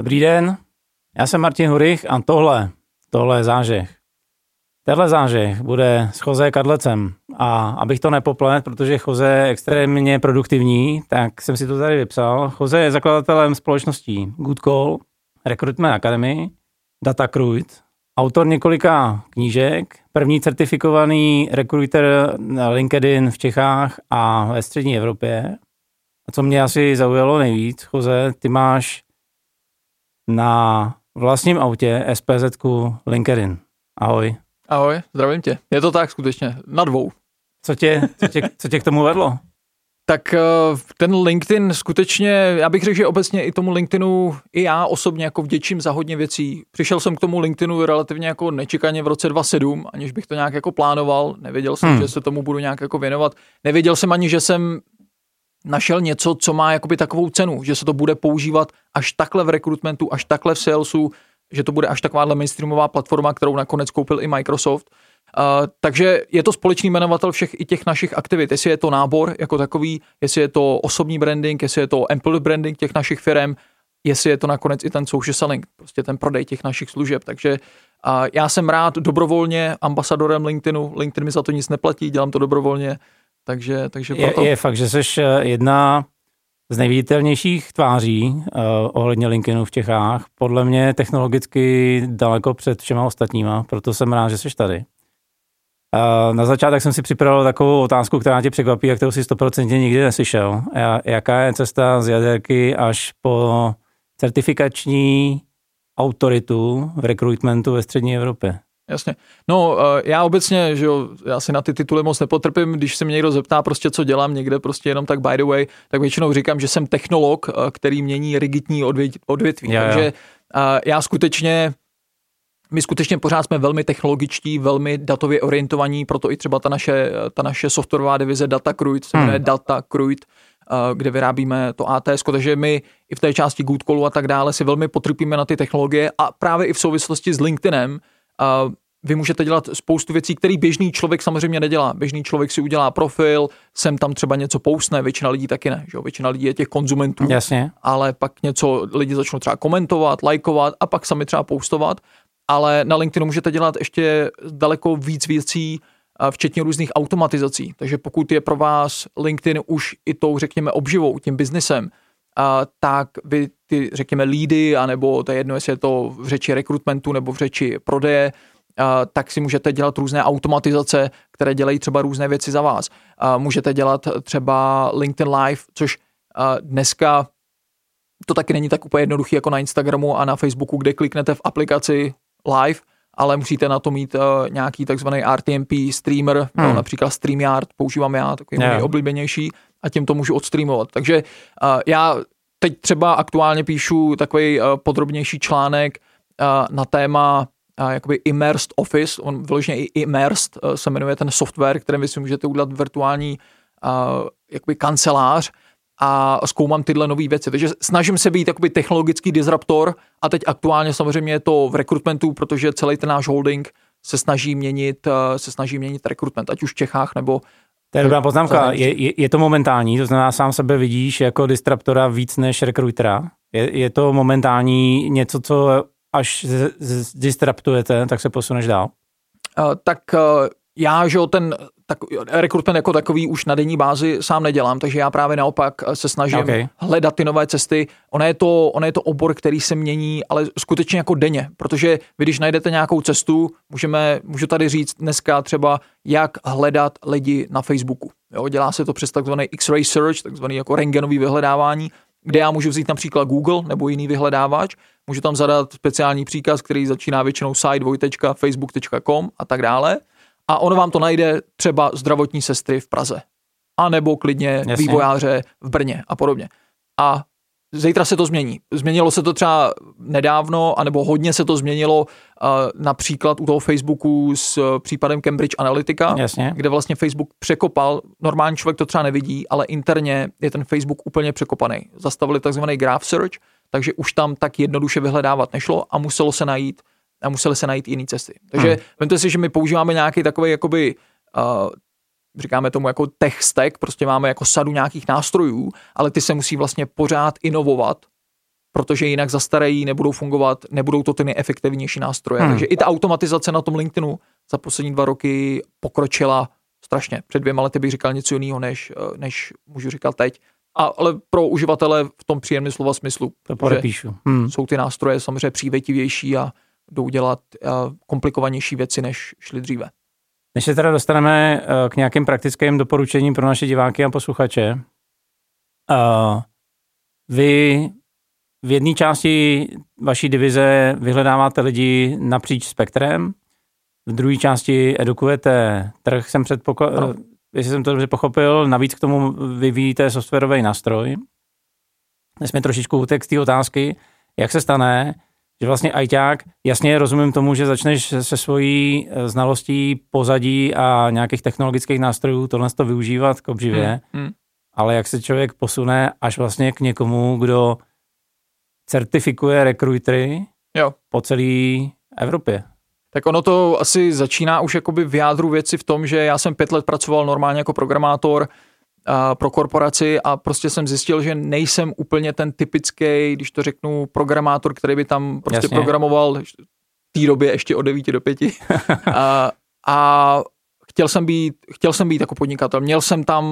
Dobrý den, já jsem Martin Hurich a tohle, tohle je zážeh. Tenhle zážeh bude s Jose Kadlecem a abych to nepoplet, protože Jose je extrémně produktivní, tak jsem si to tady vypsal. Jose je zakladatelem společností Good Call, Recruitment Academy, DataCruit, autor několika knížek, první certifikovaný recruiter na LinkedIn v Čechách a ve střední Evropě. A co mě asi zaujalo nejvíc, Jose, ty máš na vlastním autě SPZ LinkedIn. Ahoj. Ahoj, zdravím tě. Je to tak skutečně, na dvou. Co tě, co tě, co tě k tomu vedlo? Tak eh, ten LinkedIn skutečně, já bych řekl, že obecně i tomu LinkedInu, i já osobně jako vděčím za hodně věcí. Přišel jsem k tomu LinkedInu relativně jako nečekaně v roce 2007, aniž bych to nějak jako plánoval. Nevěděl jsem, hmm. že se tomu budu nějak jako věnovat. Nevěděl jsem ani, že jsem našel něco, co má jakoby takovou cenu, že se to bude používat až takhle v rekrutmentu, až takhle v salesu, že to bude až takováhle mainstreamová platforma, kterou nakonec koupil i Microsoft. Uh, takže je to společný jmenovatel všech i těch našich aktivit. Jestli je to nábor jako takový, jestli je to osobní branding, jestli je to employee branding těch našich firm, jestli je to nakonec i ten social selling, prostě ten prodej těch našich služeb. Takže uh, já jsem rád dobrovolně ambasadorem LinkedInu. LinkedIn mi za to nic neplatí, dělám to dobrovolně. Takže, takže proto... je, je fakt, že jsi eh, jedna z nejviditelnějších tváří uh, ohledně LinkedInu v Čechách. Podle mě technologicky daleko před všema ostatníma, proto jsem rád, že jsi tady. Uh, na začátek jsem si připravil takovou otázku, která tě překvapí a kterou si 100% nikdy neslyšel. Jaká je cesta z jaderky až po certifikační autoritu v rekrutmentu ve střední Evropě? Jasně. No, eh, já obecně, že jo, já si na ty tituly moc nepotrpím, když se mě někdo zeptá prostě, co dělám někde, prostě jenom tak by the way, tak většinou říkám, že jsem technolog, eh, který mění rigidní odvětví. Já, Takže já. já skutečně my skutečně pořád jsme velmi technologičtí, velmi datově orientovaní, proto i třeba ta naše, ta naše softwarová divize DataCruit se jmenuje hmm. DataCruit, kde vyrábíme to ATS, takže my i v té části Goodcallu a tak dále si velmi potrpíme na ty technologie a právě i v souvislosti s LinkedInem vy můžete dělat spoustu věcí, které běžný člověk samozřejmě nedělá. Běžný člověk si udělá profil, sem tam třeba něco pousne, většina lidí taky ne. Že jo? Většina lidí je těch konzumentů, Jasně. ale pak něco lidi začnou třeba komentovat, lajkovat a pak sami třeba poustovat ale na LinkedInu můžete dělat ještě daleko víc věcí, včetně různých automatizací. Takže pokud je pro vás LinkedIn už i tou, řekněme, obživou, tím biznesem, tak vy ty, řekněme, lídy, anebo to je jedno, jestli je to v řeči rekrutmentu nebo v řeči prodeje, tak si můžete dělat různé automatizace, které dělají třeba různé věci za vás. Můžete dělat třeba LinkedIn Live, což dneska to taky není tak úplně jednoduché jako na Instagramu a na Facebooku, kde kliknete v aplikaci live, ale musíte na to mít uh, nějaký takzvaný RTMP streamer, hmm. no, například StreamYard, používám já, takový yeah. oblíbenější a tím to můžu odstreamovat. Takže uh, já teď třeba aktuálně píšu takový uh, podrobnější článek uh, na téma jakoby Immersed Office, on vyloženě i Immersed uh, se jmenuje ten software, kterým vy si můžete udělat virtuální uh, jakoby kancelář, a zkoumám tyhle nové věci. Takže snažím se být jakoby technologický disruptor a teď aktuálně samozřejmě je to v rekrutmentu, protože celý ten náš holding se snaží měnit, eh, se snaží měnit rekrutment, ať už v Čechách nebo to je dobrá poznámka. Je, je, je to momentální, to znamená, sám sebe vidíš jako disruptora víc než rekrutera. Je, je to momentální něco, co až disruptujete, tak se posuneš dál? Uh, tak uh, já, že ten tak rekrutment jako takový už na denní bázi sám nedělám, takže já právě naopak se snažím okay. hledat ty nové cesty. Ono je, to, ono je to obor, který se mění, ale skutečně jako denně, protože vy, když najdete nějakou cestu, můžeme, můžu tady říct dneska třeba, jak hledat lidi na Facebooku. Jo, dělá se to přes takzvaný X-ray search, takzvaný jako rengenový vyhledávání, kde já můžu vzít například Google nebo jiný vyhledávač, můžu tam zadat speciální příkaz, který začíná většinou site.facebook.com a tak dále a ono vám to najde třeba zdravotní sestry v Praze. A nebo klidně Jasně. vývojáře v Brně a podobně. A zítra se to změní. Změnilo se to třeba nedávno, anebo hodně se to změnilo uh, například u toho Facebooku s uh, případem Cambridge Analytica, Jasně. kde vlastně Facebook překopal, normální člověk to třeba nevidí, ale interně je ten Facebook úplně překopaný. Zastavili takzvaný graph search, takže už tam tak jednoduše vyhledávat nešlo a muselo se najít a museli se najít jiné cesty. Takže hmm. vemte si, že my používáme nějaký takový jakoby uh, říkáme tomu jako tech stack, prostě máme jako sadu nějakých nástrojů, ale ty se musí vlastně pořád inovovat protože jinak zastarají, nebudou fungovat, nebudou to ty nejefektivnější nástroje. Hmm. Takže i ta automatizace na tom LinkedInu za poslední dva roky pokročila strašně. Před dvěma lety bych říkal něco jiného, než, než můžu říkat teď. A, ale pro uživatele v tom příjemném slova smyslu. To podepíšu. Hmm. Jsou ty nástroje samozřejmě přívětivější a jdou dělat komplikovanější věci, než šly dříve. Než se teda dostaneme eh, k nějakým praktickým doporučením pro naše diváky a posluchače, uh, vy v jedné části vaší divize vyhledáváte lidi napříč spektrem, v druhé části edukujete trh, jsem předpoklad, no. Jestli jsem to dobře pochopil, navíc k tomu vyvíjíte softwarový nástroj. Dnes jsme trošičku utek z té otázky, jak se stane, že vlastně ajťák, jasně rozumím tomu, že začneš se svojí eh, znalostí pozadí a nějakých technologických nástrojů tohle to využívat k obživě, hmm, hmm. ale jak se člověk posune až vlastně k někomu, kdo certifikuje rekrutery jo. po celé Evropě. Tak ono to asi začíná už jakoby v jádru věci v tom, že já jsem pět let pracoval normálně jako programátor, pro korporaci a prostě jsem zjistil, že nejsem úplně ten typický, když to řeknu, programátor, který by tam prostě Jasně. programoval v té době ještě od 9 do 5. a, a chtěl jsem být, chtěl jsem být jako podnikatel, měl jsem tam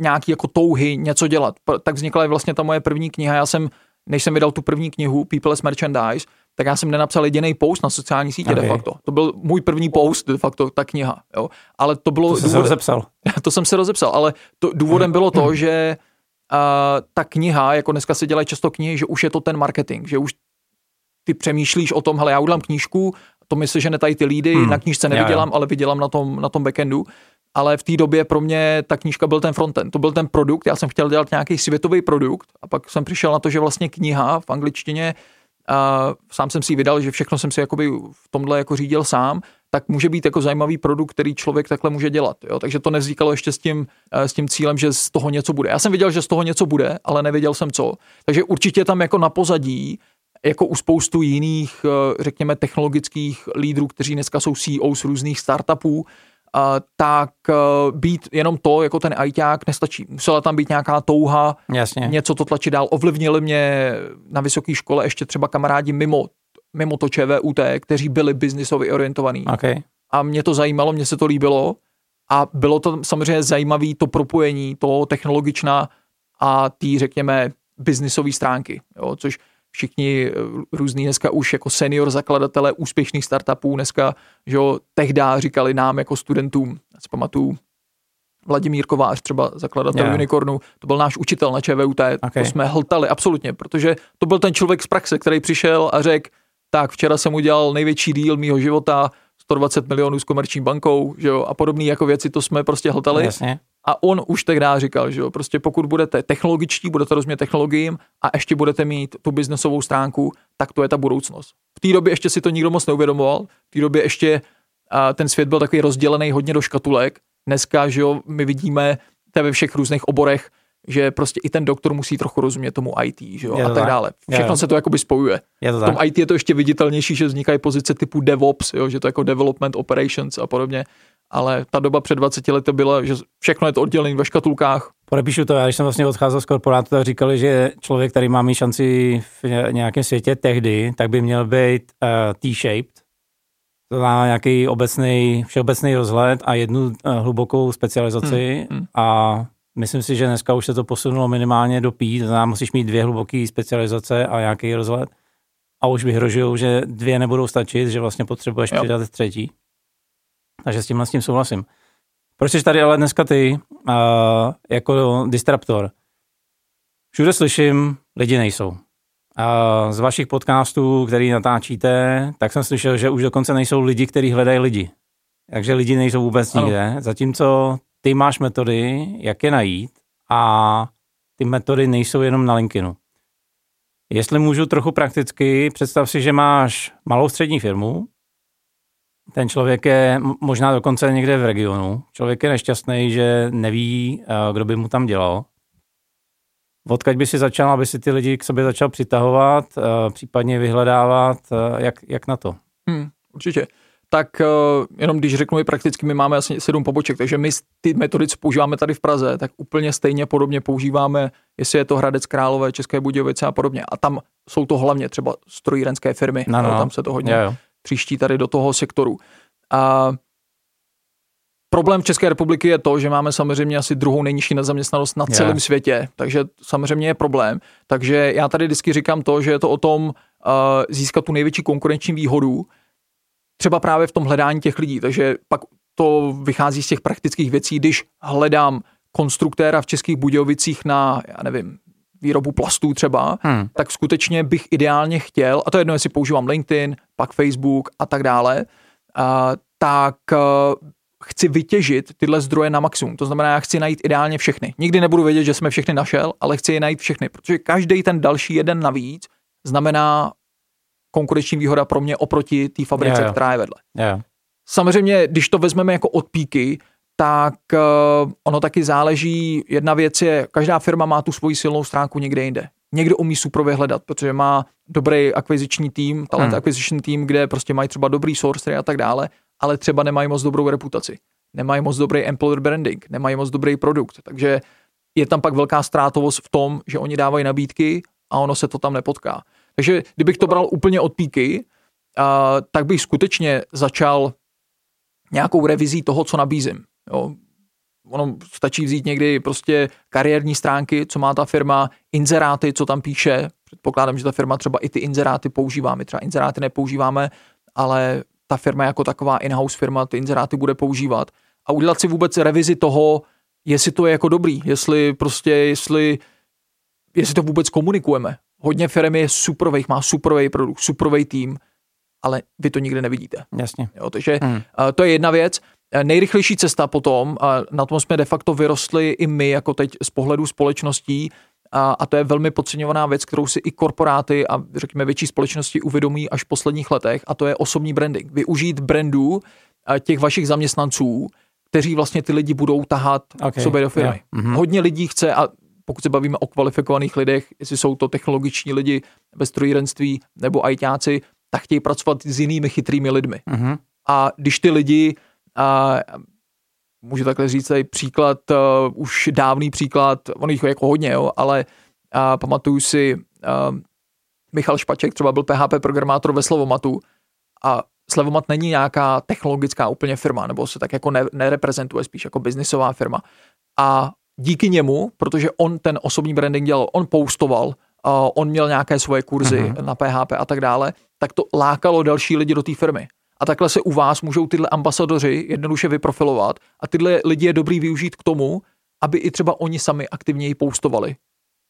nějaký jako touhy něco dělat. Tak vznikla vlastně ta moje první kniha, já jsem, než jsem vydal tu první knihu People's Merchandise, tak já jsem nenapsal jediný post na sociální sítě okay. de facto. To byl můj první post de facto, ta kniha. Jo. Ale to bylo... To jsem důvod... se rozepsal. to jsem se rozepsal, ale to, důvodem bylo to, že uh, ta kniha, jako dneska se dělají často knihy, že už je to ten marketing, že už ty přemýšlíš o tom, hele, já udělám knížku, to mi se že tady ty lídy, hmm. na knížce nevydělám, já, já. ale vydělám na tom, na tom backendu. Ale v té době pro mě ta knížka byl ten frontend, to byl ten produkt, já jsem chtěl dělat nějaký světový produkt a pak jsem přišel na to, že vlastně kniha v angličtině sám jsem si vydal, že všechno jsem si jakoby v tomhle jako řídil sám, tak může být jako zajímavý produkt, který člověk takhle může dělat. Jo? Takže to nevznikalo ještě s tím, eh, s tím cílem, že z toho něco bude. Já jsem viděl, že z toho něco bude, ale nevěděl jsem co. Takže určitě tam jako na pozadí jako u spoustu jiných, eh, řekněme, technologických lídrů, kteří dneska jsou CEO z různých startupů, tak eh, být jenom to, jako ten ajťák, nestačí. Musela tam být nějaká touha, Jasně. něco to tlačit dál. Ovlivnili mě na vysoké škole ještě třeba kamarádi mimo, mimo to ČVUT, kteří byli biznisově orientovaní. Okay. A mě to zajímalo, mně se to líbilo. A bylo to samozřejmě zajímavé to propojení, to technologičná a ty, řekněme, biznisové stránky, jo, což všichni eh, různý dneska už jako senior zakladatelé úspěšných startupů dneska, že jo, tehdy říkali nám jako studentům, já si pamatuju, Vladimír Kovář, třeba zakladatel yeah. Unicornu, to byl náš učitel na ČVUT, okay. to jsme hltali absolutně, protože to byl ten člověk z praxe, který přišel a řekl, tak včera jsem udělal největší díl mýho života, 120 milionů s komerční bankou, že jo, a podobné jako věci, to jsme prostě hltali. Jasně. A on už tehdy říkal, že jo, prostě pokud budete technologičtí, budete rozumět technologiím a ještě budete mít tu biznesovou stránku, tak to je ta budoucnost. V té době ještě si to nikdo moc neuvědomoval, v té době ještě a ten svět byl takový rozdělený hodně do škatulek. Dneska, že jo, my vidíme to ve všech různých oborech, že prostě i ten doktor musí trochu rozumět tomu IT, že jo, a tak, tak dále. Všechno je, se to jakoby spojuje. Je to v tom tak. IT je to ještě viditelnější, že vznikají pozice typu DevOps, jo, že to jako Development Operations a podobně ale ta doba před 20 lety byla, že všechno je to oddělené ve škatulkách. Podepíšu to, já když jsem vlastně odcházel z korporátu, tak říkali, že člověk, který má mít šanci v nějakém světě tehdy, tak by měl být uh, T-shaped, to má nějaký obecný, všeobecný rozhled a jednu uh, hlubokou specializaci hmm, hmm. a myslím si, že dneska už se to posunulo minimálně do P, to znamená, musíš mít dvě hluboké specializace a nějaký rozhled a už vyhrožují, že dvě nebudou stačit, že vlastně potřebuješ jo. přidat třetí. Takže s tímhle s tím souhlasím. Proč jsi tady ale dneska ty uh, jako disruptor? Všude slyším, lidi nejsou. A z vašich podcastů, který natáčíte, tak jsem slyšel, že už dokonce nejsou lidi, kteří hledají lidi. Takže lidi nejsou vůbec ano. nikde. Zatímco ty máš metody, jak je najít a ty metody nejsou jenom na LinkedInu. Jestli můžu trochu prakticky, představ si, že máš malou střední firmu, ten člověk je možná dokonce někde v regionu. Člověk je nešťastný, že neví, eh, kdo by mu tam dělal. Odkaď by si začal, aby si ty lidi k sobě začal přitahovat, eh, případně vyhledávat, eh, jak, jak na to? Hmm, určitě. tak jenom když řeknu i prakticky, my máme asi sedm poboček, takže my ty metody, co používáme tady v Praze, tak úplně stejně podobně používáme, jestli je to Hradec Králové, České Budějovice a podobně. A tam jsou to hlavně třeba strojírenské firmy, No, no. tam se to hodně Jo, jo. Tříští tady do toho sektoru. A problém České republiky je to, že máme samozřejmě asi druhou nejnižší nezaměstnanost na celém světě, takže samozřejmě je problém. Takže já tady vždycky říkám to, že je to o tom uh, získat tu největší konkurenční výhodu, třeba právě v tom hledání těch lidí. Takže pak to vychází z těch praktických věcí, když hledám konstruktéra v Českých Budějovicích na, já nevím, výrobu plastů třeba, Hmm. tak skutečně bych ideálně chtěl, a to je jedno, jestli používám LinkedIn, pak Facebook a tak dále, a, tak a, chci vytěžit tyhle zdroje na maximum. To znamená, já chci najít ideálně všechny. Nikdy nebudu vědět, že jsme všechny našel, ale chci je najít všechny, protože každý ten další jeden navíc znamená konkurenční výhoda pro mě oproti té fabrice, Jo, jo. která je vedle. Jo. Samozřejmě, když to vezmeme jako odpíky, tak uh, ono taky záleží, jedna věc je, každá firma má tu svoji silnou stránku někde jinde. Někdo umí super hledat, protože má dobrý akviziční tým, talent Hmm. acquisition tým, kde prostě mají třeba dobrý sourcery a tak dále, ale třeba nemají moc dobrou reputaci. Nemají moc dobrý employer branding, nemají moc dobrý produkt, takže je tam pak velká ztrátovost v tom, že oni dávají nabídky a ono se to tam nepotká. Takže kdybych to bral úplně od píky, uh, tak bych skutečně začal nějakou revizí toho, co nabízím. Jo. Ono stačí vzít někdy prostě kariérní stránky, co má ta firma, inzeráty, co tam píše. Předpokládám, že ta firma třeba i ty inzeráty používá. My třeba inzeráty nepoužíváme, ale ta firma jako taková in-house firma ty inzeráty bude používat. A udělat si vůbec revizi toho, jestli to je jako dobrý, jestli prostě, jestli, jestli to vůbec komunikujeme. Hodně firm je superových, má superový produkt, superový tým, ale vy to nikdy nevidíte. Jasně. Jo, takže Hmm. hmm. to je jedna věc. Eh, Nejrychlejší cesta potom, a na tom jsme de facto vyrostli i my, jako teď z pohledu společností, a, a to je velmi podceňovaná věc, kterou si i korporáty a řekněme větší společnosti uvědomí až v posledních letech, a to je osobní branding. Využít brandu eh, těch vašich zaměstnanců, kteří vlastně ty lidi budou tahat Ok, okay. sobě do firmy. jo, mhm. Hodně lidí chce, a pokud se bavíme o kvalifikovaných lidech, jestli jsou to technologiční lidi ve strojírenství nebo ajťáci, tak chtějí pracovat s jinými chytrými lidmi. Mhm. A když ty lidi, a, můžu takhle říct tady příklad, uh, už dávný příklad, on jich jako hodně, jo, ale uh, pamatuju si, uh, Michal Špaček třeba byl PHP programátor ve Slevomatu a Slevomat není nějaká technologická úplně firma, nebo se tak jako ne, nereprezentuje, spíš jako biznisová firma. A díky němu, protože on ten osobní branding dělal, on postoval, uh, on měl nějaké svoje kurzy uh-huh. na PHP a tak dále, tak to lákalo další lidi do té firmy. A takhle se u vás můžou tyhle ambasadoři jednoduše vyprofilovat a tyhle lidi je dobrý využít k tomu, aby i třeba oni sami aktivněji postovali.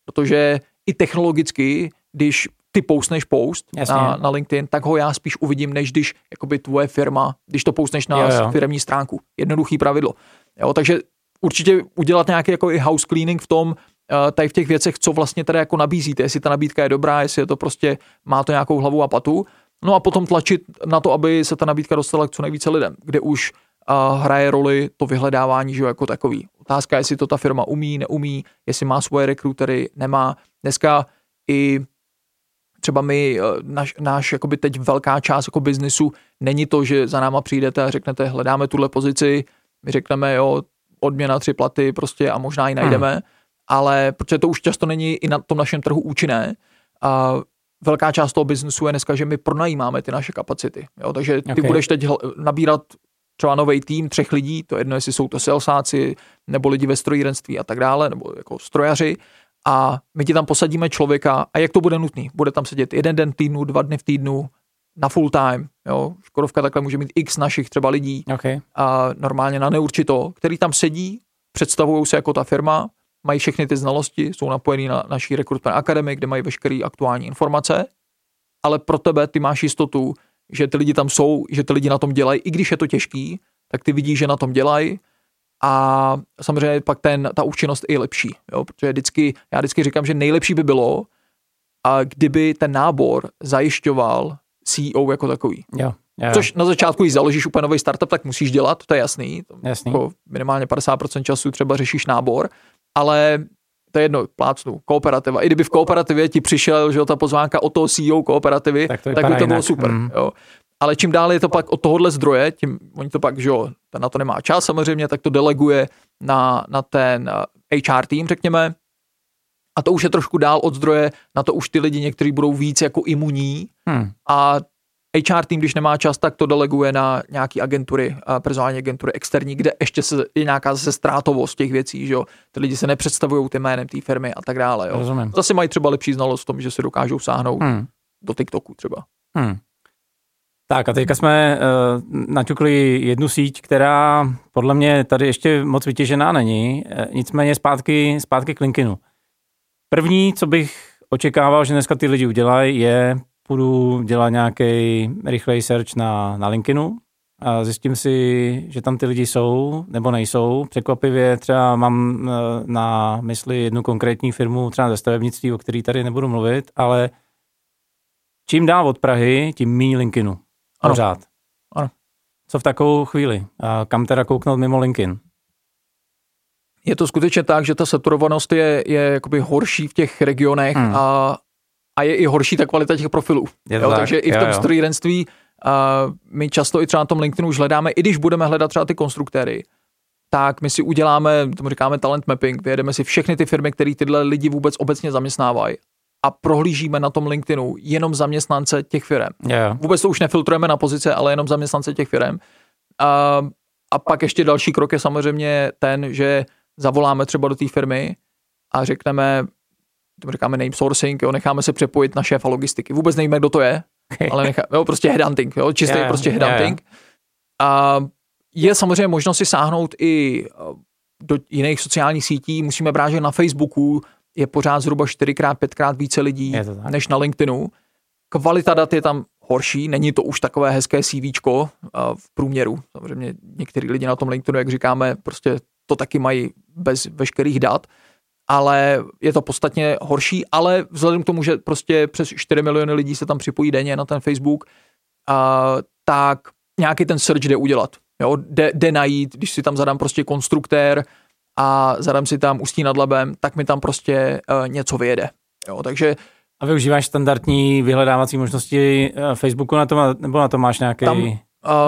Protože i technologicky, když ty postneš post Jasně. na, na LinkedIn, tak ho já spíš uvidím, než když jakoby tvoje firma, když to postneš na Jo, jo. firmní stránku. Jednoduchý pravidlo. Jo, takže určitě udělat nějaký jako i house cleaning v tom, eh, tady v těch věcech, co vlastně tady jako nabízíte, jestli ta nabídka je dobrá, jestli je to prostě, má to nějakou hlavu a patu, no a potom tlačit na to, aby se ta nabídka dostala k co nejvíce lidem, kde už uh, hraje roli to vyhledávání, že jo, jako takový. Otázka je, jestli to ta firma umí, neumí, jestli má svoje rekrutery, nemá. Dneska i třeba my, eh, náš, náš jakoby teď velká část jako biznisu není to, že za náma přijdete a řeknete, hledáme tuhle pozici, my řekneme, jo, odměna, tři platy prostě a možná ji najdeme, hmm. ale protože to už často není i na tom našem trhu účinné, a velká část toho biznesu je dneska, že my pronajímáme ty naše kapacity. Jo? Takže ty Okay. budeš teď nabírat třeba nový tým třech lidí, to je jedno, jestli jsou to salesáci, nebo lidi ve strojírenství a tak dále, nebo jako strojaři, a my ti tam posadíme člověka a jak to bude nutný? Bude tam sedět jeden den v týdnu, dva dny v týdnu, na full time, jo. Škodovka takhle může mít x našich třeba lidí Okay. a normálně na neurčito, který tam sedí, představují se jako ta firma, mají všechny ty znalosti, jsou napojení na naší Recruitment Academy, kde mají veškeré aktuální informace, ale pro tebe ty máš jistotu, že ty lidi tam jsou, že ty lidi na tom dělají, i když je to těžký, tak ty vidíš, že na tom dělají a samozřejmě pak ten, ta účinnost je lepší, jo, protože vždycky, já vždycky říkám, že nejlepší by bylo, a kdyby ten nábor zajišťoval CEO jako takový. Jo. Jo. Což na začátku, když založíš úplně nový startup, tak musíš dělat, to je jasný. To Jasný. Jako minimálně 50% času třeba řešíš nábor, ale to je jedno, plácnu, kooperativa. I kdyby v kooperativě ti přišel, že ta pozvánka o toho CEO kooperativy, Tak to tak by to bylo jinak. super. Mm. Jo. ale čím dál je to pak od tohohle zdroje, tím oni to pak, že jo, ten na to nemá čas samozřejmě, tak to deleguje na, na ten HR tým, řekněme, a to už je trošku dál od zdroje, na to už ty lidi někteří budou víc jako imunní hmm. a HR tým, když nemá čas, tak to deleguje na nějaký agentury, personální agentury externí, kde ještě se, je nějaká zase ztrátovost těch věcí, že jo. Ty lidi se nepředstavují tím jménem té firmy a tak dále. Jo. Rozumím. Zase mají třeba lepší znalost v tom, že se dokážou sáhnout hmm. do TikToku třeba. Hmm. Tak a teďka jsme uh, naťukli jednu síť, která podle mě tady ještě moc vytěžená není, e, nicméně zpátky, zpátky k LinkedInu. První, co bych očekával, že dneska ty lidi udělají, je půjdu dělat nějaký rychlej search na, na LinkedInu a zjistím si, že tam ty lidi jsou nebo nejsou. Překvapivě třeba mám e, na mysli jednu konkrétní firmu, třeba ze stavebnictví, o který tady nebudu mluvit, ale čím dál od Prahy, tím méně LinkedInu. Pořád. Ano. Co v takovou chvíli? A kam teda kouknout mimo LinkedIn? Je to skutečně tak, že ta saturovanost je, je jakoby horší v těch regionech hmm. a, a je i horší ta kvalita těch profilů. Je to jo, tak. Takže i v tom strojírenství uh, my často i třeba na tom LinkedInu už hledáme, i když budeme hledat třeba ty konstruktéry, tak my si uděláme, tomu říkáme talent mapping, vyjedeme si všechny ty firmy, které tyhle lidi vůbec obecně zaměstnávají a prohlížíme na tom LinkedInu jenom zaměstnance těch firm. Yeah. Vůbec to už nefiltrujeme na pozice, ale jenom zaměstnance těch firm. A, a pak ještě další krok je samozřejmě ten, že zavoláme třeba do té firmy a řekneme, tomu říkáme name sourcing, jo, necháme se přepojit na šéfa logistiky. Vůbec nevíme, kdo to je, ale nechá, jo, prostě headhunting, jo, čistý yeah, prostě headhunting. Yeah. A je samozřejmě možnost si sáhnout i do jiných sociálních sítí. Musíme brát, že na Facebooku je pořád zhruba 4x, 5x více lidí než na LinkedInu. Kvalita dat je tam horší, není to už takové hezké CV v průměru. Samozřejmě některý lidi na tom LinkedInu, jak říkáme, prostě to taky mají bez veškerých dat, ale je to podstatně horší, ale vzhledem k tomu, že prostě přes 4 miliony lidí se tam připojí denně na ten Facebook, a, tak nějaký ten search jde udělat. Jo, jde, jde najít, když si tam zadám prostě konstruktér, a zadám si tam Ústí nad Labem, tak mi tam prostě uh, něco vyjede. Jo, takže a využíváš standardní vyhledávací možnosti eh, Facebooku na tom, nebo na to máš nějaký tam,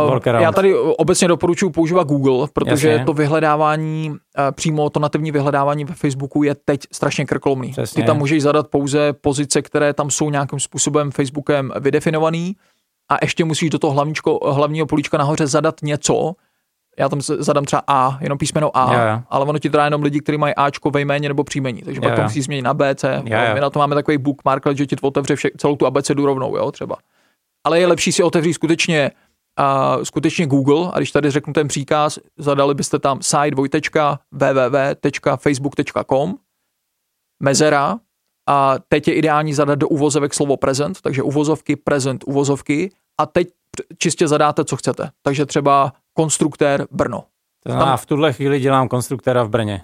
uh, Já tady obecně doporučuji používat Google, protože Jasně. to vyhledávání, uh, přímo to nativní vyhledávání ve Facebooku je teď strašně krkolomný. Přesně. Ty tam můžeš zadat pouze pozice, které tam jsou nějakým způsobem Facebookem vydefinovaný a ještě musíš do toho hlavníčko, hlavního políčka nahoře zadat něco, já tam zadám třeba A, jenom písmeno A, yeah. ale ono ti dá jenom lidi, kteří mají Ačko ve jméně nebo příjmení, takže yeah. pak to musí změnit na B, C. Yeah. My na to máme takový bookmark, že ti to otevře vše, celou tu abecedu rovnou, jo, třeba. Ale je lepší si otevřít skutečně uh, skutečně Google, a když tady řeknu ten příkaz, zadali byste tam site www.facebook.com mezera a teď je ideální zadat do uvozovek slovo present, takže uvozovky, present, uvozovky a teď čistě zadáte, co chcete. Takže třeba konstruktér Brno. To znamená, v tuhle chvíli dělám konstruktéra v Brně.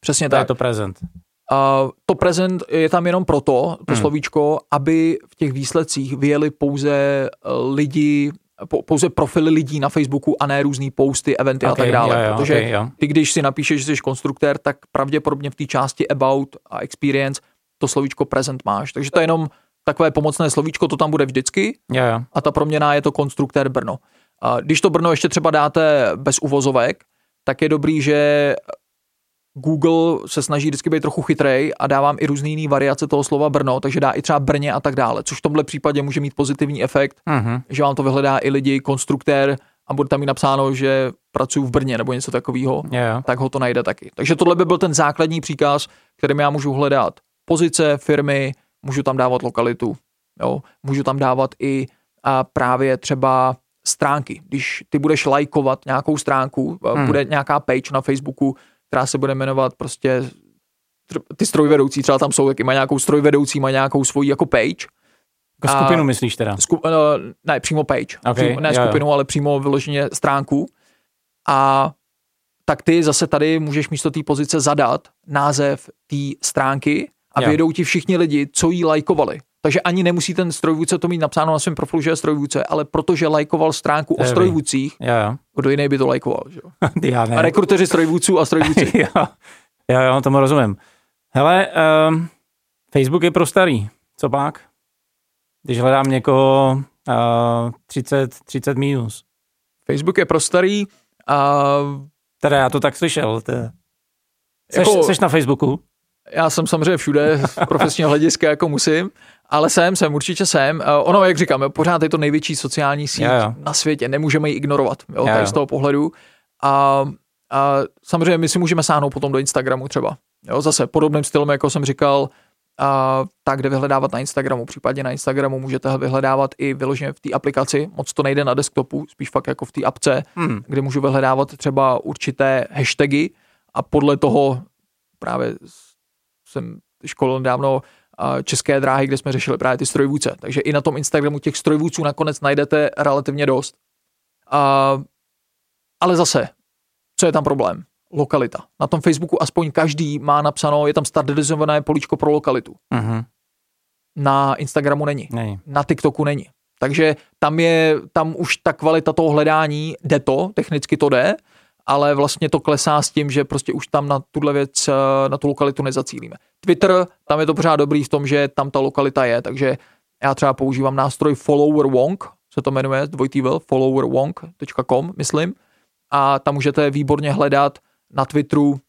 Přesně to tak. je to prezent. Uh, to prezent je tam jenom proto, to hmm. slovíčko, aby v těch výsledcích vyjeli pouze lidi, pouze profily lidí na Facebooku a ne různý posty, eventy okay, a tak dále. Jo, jo, Protože okay, jo. ty, když si napíšeš, že jsi konstruktér, tak pravděpodobně v té části about a experience to slovíčko present máš. Takže to je jenom takové pomocné slovíčko, to tam bude vždycky. Jo, jo. A ta proměna je to konstruktér Brno. Když to Brno ještě třeba dáte bez uvozovek, tak je dobrý, že Google se snaží vždycky být trochu chytrej a dávám i různý jiný variace toho slova Brno, takže dá i třeba Brně a tak dále, což v tomhle případě může mít pozitivní efekt, uh-huh. že vám to vyhledá i lidi, konstruktér a bude tam i napsáno, že pracuji v Brně nebo něco takového, yeah. tak ho to najde taky. Takže tohle by byl ten základní příkaz, kterým já můžu hledat pozice, firmy, můžu tam dávat lokalitu, jo? můžu tam dávat i a právě třeba stránky. Když ty budeš lajkovat nějakou stránku, hmm. bude nějaká page na Facebooku, která se bude jmenovat prostě ty strojvedoucí, třeba tam jsou, taky má nějakou strojvedoucí, má nějakou svoji jako page. Jako skupinu a, myslíš teda? Sku, uh, ne, přímo page. Okay, přímo, ne jo, skupinu, jo. ale přímo vyloženě stránku. A tak ty zase tady můžeš místo té pozice zadat název té stránky a vědou ti všichni lidi, co jí lajkovali. Takže ani nemusí ten strojvůdce to mít napsáno na svém profilu, že je strojvůdce, ale protože lajkoval stránku o strojvůdcích, kdo jiný by to lajkoval. Že? Já ne. A rekruteři strojvůdců a strojvůdci. jo, jo, jo, tomu rozumím. Hele, um, Facebook je pro starý. Co pak? Když hledám někoho, uh, 30, 30 minus. Facebook je pro starý a... Teda já to tak slyšel. Teda. Seš, jako, seš na Facebooku? Já jsem samozřejmě všude z profesního hlediska, jako musím, ale jsem, jsem, určitě jsem. Ono, jak říkám, pořád je to největší sociální síť jo, jo. na světě, nemůžeme ji ignorovat, jo, jo, tady z toho pohledu. A, a samozřejmě my si můžeme sáhnout potom do Instagramu třeba. Jo, zase podobným stylem, jako jsem říkal, a, tak kde vyhledávat na Instagramu. Případně na Instagramu můžete vyhledávat i vyloženě v té aplikaci, moc to nejde na desktopu, spíš fakt jako v té apce, hmm. kde můžu vyhledávat třeba určité hashtagy a podle toho právě jsem školil nedávno české dráhy, kde jsme řešili právě ty strojvůdce. Takže i na tom Instagramu těch strojvůdců nakonec najdete relativně dost. A, ale zase, co je tam problém? Lokalita. Na tom Facebooku aspoň každý má napsáno, je tam standardizované políčko pro lokalitu. Uh-huh. Na Instagramu není. není. Na TikToku není. Takže tam je, tam už ta kvalita toho hledání, jde to, technicky to jde, ale vlastně to klesá s tím, že prostě už tam na tuhle věc, eh, na tu lokalitu nezacílíme. Twitter, tam je to pořád dobrý v tom, že tam ta lokalita je, takže já třeba používám nástroj Follower Wonk, se to jmenuje, dvojitý vel, followerwonk.com, myslím, a tam můžete výborně hledat na Twitteru,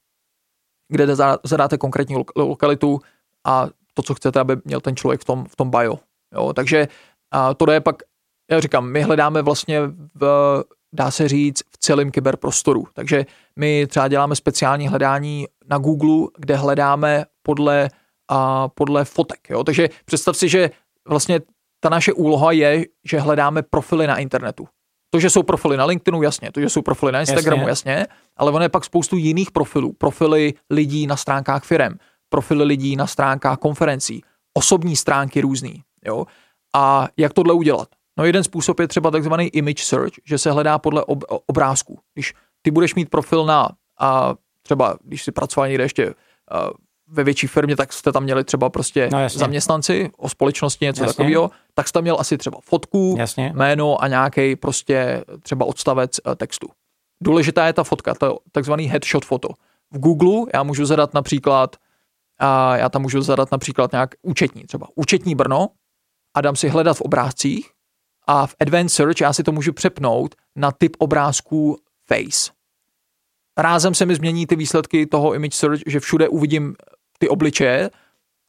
kde zadáte konkrétní lokalitu a to, co chcete, aby měl ten člověk v tom, v tom bio. Jo, takže a to je pak, já říkám, my hledáme vlastně v dá se říct, v celém kyberprostoru. Takže my třeba děláme speciální hledání na Google, kde hledáme podle, a, podle fotek. Jo? Takže představ si, že vlastně ta naše úloha je, že hledáme profily na internetu. To, že jsou profily na LinkedInu, jasně, to, že jsou profily na Instagramu, jasně, jasně ale ono je pak spoustu jiných profilů. Profily lidí na stránkách firem, profily lidí na stránkách konferencí, osobní stránky různý. Jo? A jak tohle udělat? No jeden způsob je třeba takzvaný image search, že se hledá podle ob, obrázků. Když ty budeš mít profil na, a třeba když si pracoval někde ještě a, ve větší firmě, tak jste tam měli třeba prostě no, zaměstnanci o společnosti, něco jasně. takového, tak jste tam měl asi třeba fotku, jasně. jméno a nějaký prostě třeba odstavec a, textu. Důležitá je ta fotka, to takzvaný headshot foto. V Google já můžu zadat například, a já tam můžu zadat například nějak účetní, třeba účetní Brno a dám si hledat v obrázcích a v Advanced Search já si to můžu přepnout na typ obrázků Face. Rázem se mi změní ty výsledky toho Image Search, že všude uvidím ty obličeje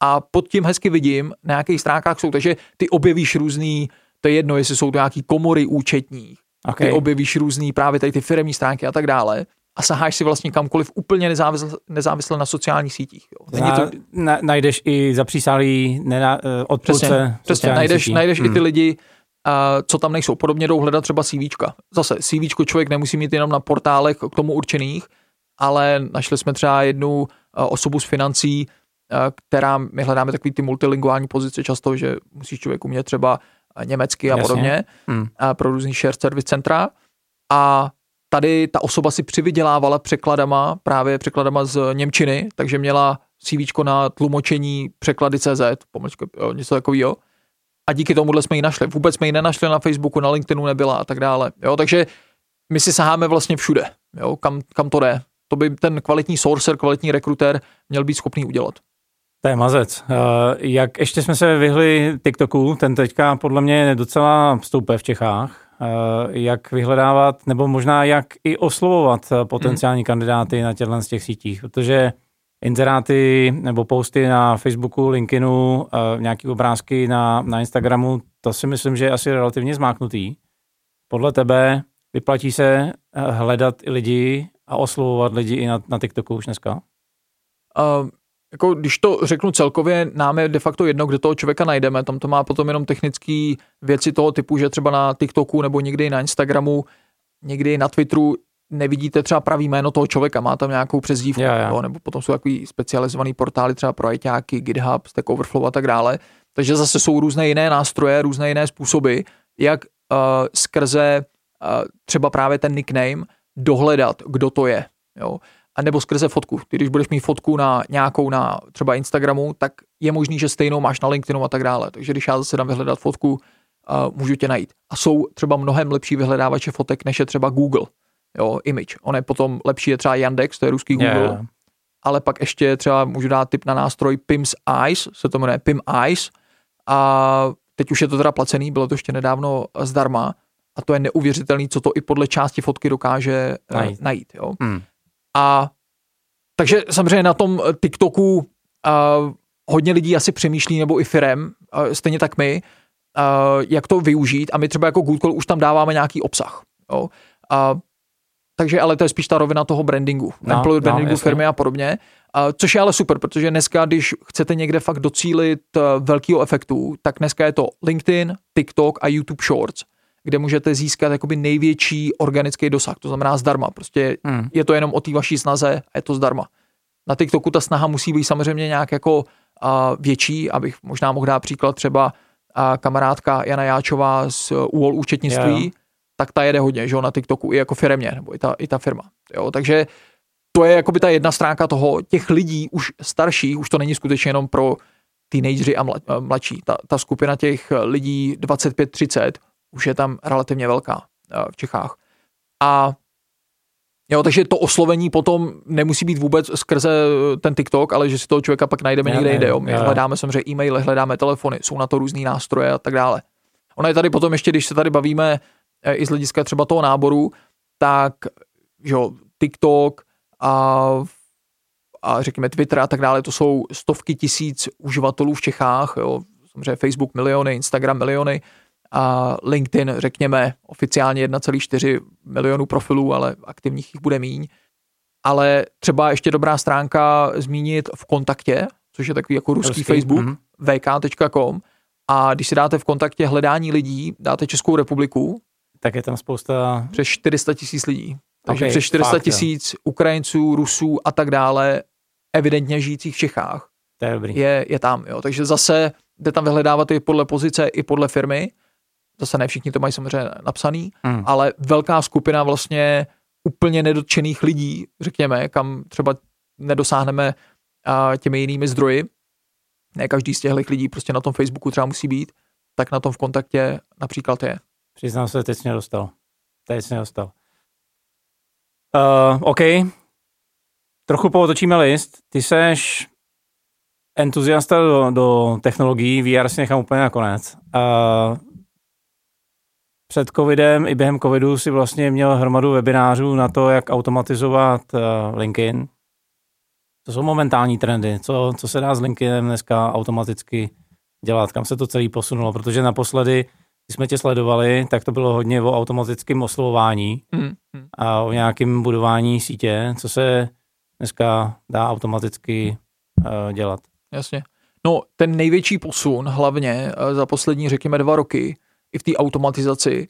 a pod tím hezky vidím, na jakých stránkách jsou. Takže ty objevíš různý, to je jedno, jestli jsou to nějaký komory účetní, okay. ty objevíš různý právě tady ty firmní stránky a tak dále a saháš si vlastně kamkoliv úplně nezávisle, nezávisle na sociálních sítích. Jo. Není to... Na, najdeš i zapřísálý nena, eh, odpůrce Přesně, přesně. najdeš, najdeš hmm. i ty lidi, co tam nejsou. Podobně jdou hledat třeba CVčka. Zase CVčko člověk nemusí mít jenom na portálech k tomu určených, ale našli jsme třeba jednu osobu z financí, která my hledáme takový ty multilinguální pozice často, že musí člověk umět třeba německy a Jasně. podobně hmm. pro různý share service centra. A tady ta osoba si přivydělávala překladama, právě překladama z Němčiny, takže měla CVčko na tlumočení překlady CZ, pomlčka, něco takového a díky tomuhle jsme ji našli. Vůbec jsme ji nenašli na Facebooku, na LinkedInu nebyla a tak dále. Jo, takže my si saháme vlastně všude, jo, kam, kam to jde. To by ten kvalitní sourcer, kvalitní rekruter měl být schopný udělat. To je mazec. Uh, jak ještě jsme se vyhli TikToku, ten teďka podle mě je docela vstoupé v Čechách. Uh, jak vyhledávat, nebo možná jak i oslovovat potenciální mm. kandidáty na těchto z těch sítích, protože inzeráty nebo posty na Facebooku, LinkedInu, uh, nějaké obrázky na, na Instagramu, to si myslím, že je asi relativně zmáknutý. Podle tebe vyplatí se eh, hledat i lidi a oslovovat lidi i na, na TikToku už dneska? Uh, jako když to řeknu celkově, nám je de facto jedno, kde toho člověka najdeme. Tam to má potom jenom technické věci toho typu, že třeba na TikToku nebo někdy na Instagramu, někdy na Twitteru nevidíte třeba pravý jméno toho člověka, má tam nějakou přezdívku, yeah, yeah. Nebo potom jsou takový specializovaný portály třeba pro ajťáky, GitHub, Stack Overflow a tak dále. Takže zase jsou různé jiné nástroje, různé jiné způsoby, jak uh, skrze uh, třeba právě ten nickname dohledat, kdo to je. Jo. A nebo skrze fotku. Ty, když budeš mít fotku na nějakou na třeba Instagramu, tak je možný, že stejnou máš na LinkedInu a tak dále. Takže když já zase dám vyhledat fotku, uh, můžu tě najít. A jsou třeba mnohem lepší vyhledávače fotek, než je třeba Google jo, image. On je potom lepší je třeba Yandex, to je ruský Google, yeah. ale pak ještě třeba můžu dát tip na nástroj PIMS Eyes, se to jmenuje PIM Eyes, a teď už je to teda placený, bylo to ještě nedávno zdarma a to je neuvěřitelný, co to i podle části fotky dokáže najít. najít jo. Hmm. A takže samozřejmě na tom TikToku uh, hodně lidí asi přemýšlí, nebo i firem, uh, stejně tak my, uh, jak to využít a my třeba jako Google už tam dáváme nějaký obsah. Jo. Uh, takže ale to je spíš ta rovina toho brandingu, no, employer no, brandingu jasně. firmy a podobně. Uh, což je ale super, protože dneska, když chcete někde fakt docílit uh, velkého efektu, tak dneska je to LinkedIn, TikTok a YouTube Shorts, kde můžete získat jakoby největší organický dosah, to znamená zdarma. Prostě hmm. je to jenom o té vaší snaze a je to zdarma. Na TikToku ta snaha musí být samozřejmě nějak jako uh, větší, abych možná mohl dát příklad třeba uh, kamarádka Jana Jáčová z UOL účetnictví, yeah. Tak ta jede hodně, že jo, na TikToku i jako firmě, nebo i ta, i ta firma. Jo, takže to je jakoby ta jedna stránka toho, těch lidí už starších, už to není skutečně jenom pro teenagery a mladší. Ta, ta skupina těch lidí 25-30 už je tam relativně velká v Čechách. A Jo, takže to oslovení potom nemusí být vůbec skrze eh, ten TikTok, ale že si toho člověka pak najdeme někde jinde. Jo. My hledáme samozřejmě e-maily, hledáme telefony, jsou na to různé nástroje a tak dále. Ono je tady potom ještě, když se tady bavíme eh, i z hlediska třeba toho náboru, tak jo, TikTok a, a řekněme Twitter a tak dále, to jsou stovky tisíc uživatelů v Čechách, jo. samozřejmě Facebook miliony, Instagram miliony, a LinkedIn, řekněme, oficiálně 1,4 milionů profilů, ale aktivních jich bude míň. Ale třeba ještě dobrá stránka zmínit v kontaktě, což je takový jako ruský, ruský. Facebook, mm-hmm. vk.com. A když si dáte v kontaktě hledání lidí, dáte Českou republiku, tak je tam spousta... Přes 400 tisíc lidí. Takže okay, přes 400 tisíc Ukrajinců, Rusů a tak dále, evidentně žijících v Čechách, to je, dobrý. je, je tam. Jo. Takže zase jde tam vyhledávat i podle pozice, i podle firmy zase ne všichni to mají samozřejmě napsaný, hmm. ale velká skupina vlastně úplně nedotčených lidí, řekněme, kam třeba nedosáhneme a, těmi jinými zdroji, ne každý z těchto lidí prostě na tom Facebooku třeba musí být, tak na tom v kontaktě například je. Přiznám se, teď mě dostal. Teď mě dostal. Uh, OK. Trochu pootočíme list. Ty seš entuziasta do, do technologií, VR si nechám úplně nakonec. Uh, před covidem i během covidu si vlastně měl hromadu webinářů na to, jak automatizovat uh, LinkedIn. To jsou momentální trendy. Co, co se dá s LinkedInem dneska automaticky dělat? Kam se to celé posunulo? Protože naposledy, když jsme tě sledovali, tak to bylo hodně o automatickém oslovování mm, a o nějakém budování sítě. Co se dneska dá automaticky uh, dělat? Jasně. No, ten největší posun hlavně uh, za poslední, řekněme, dva roky i v té automatizaci,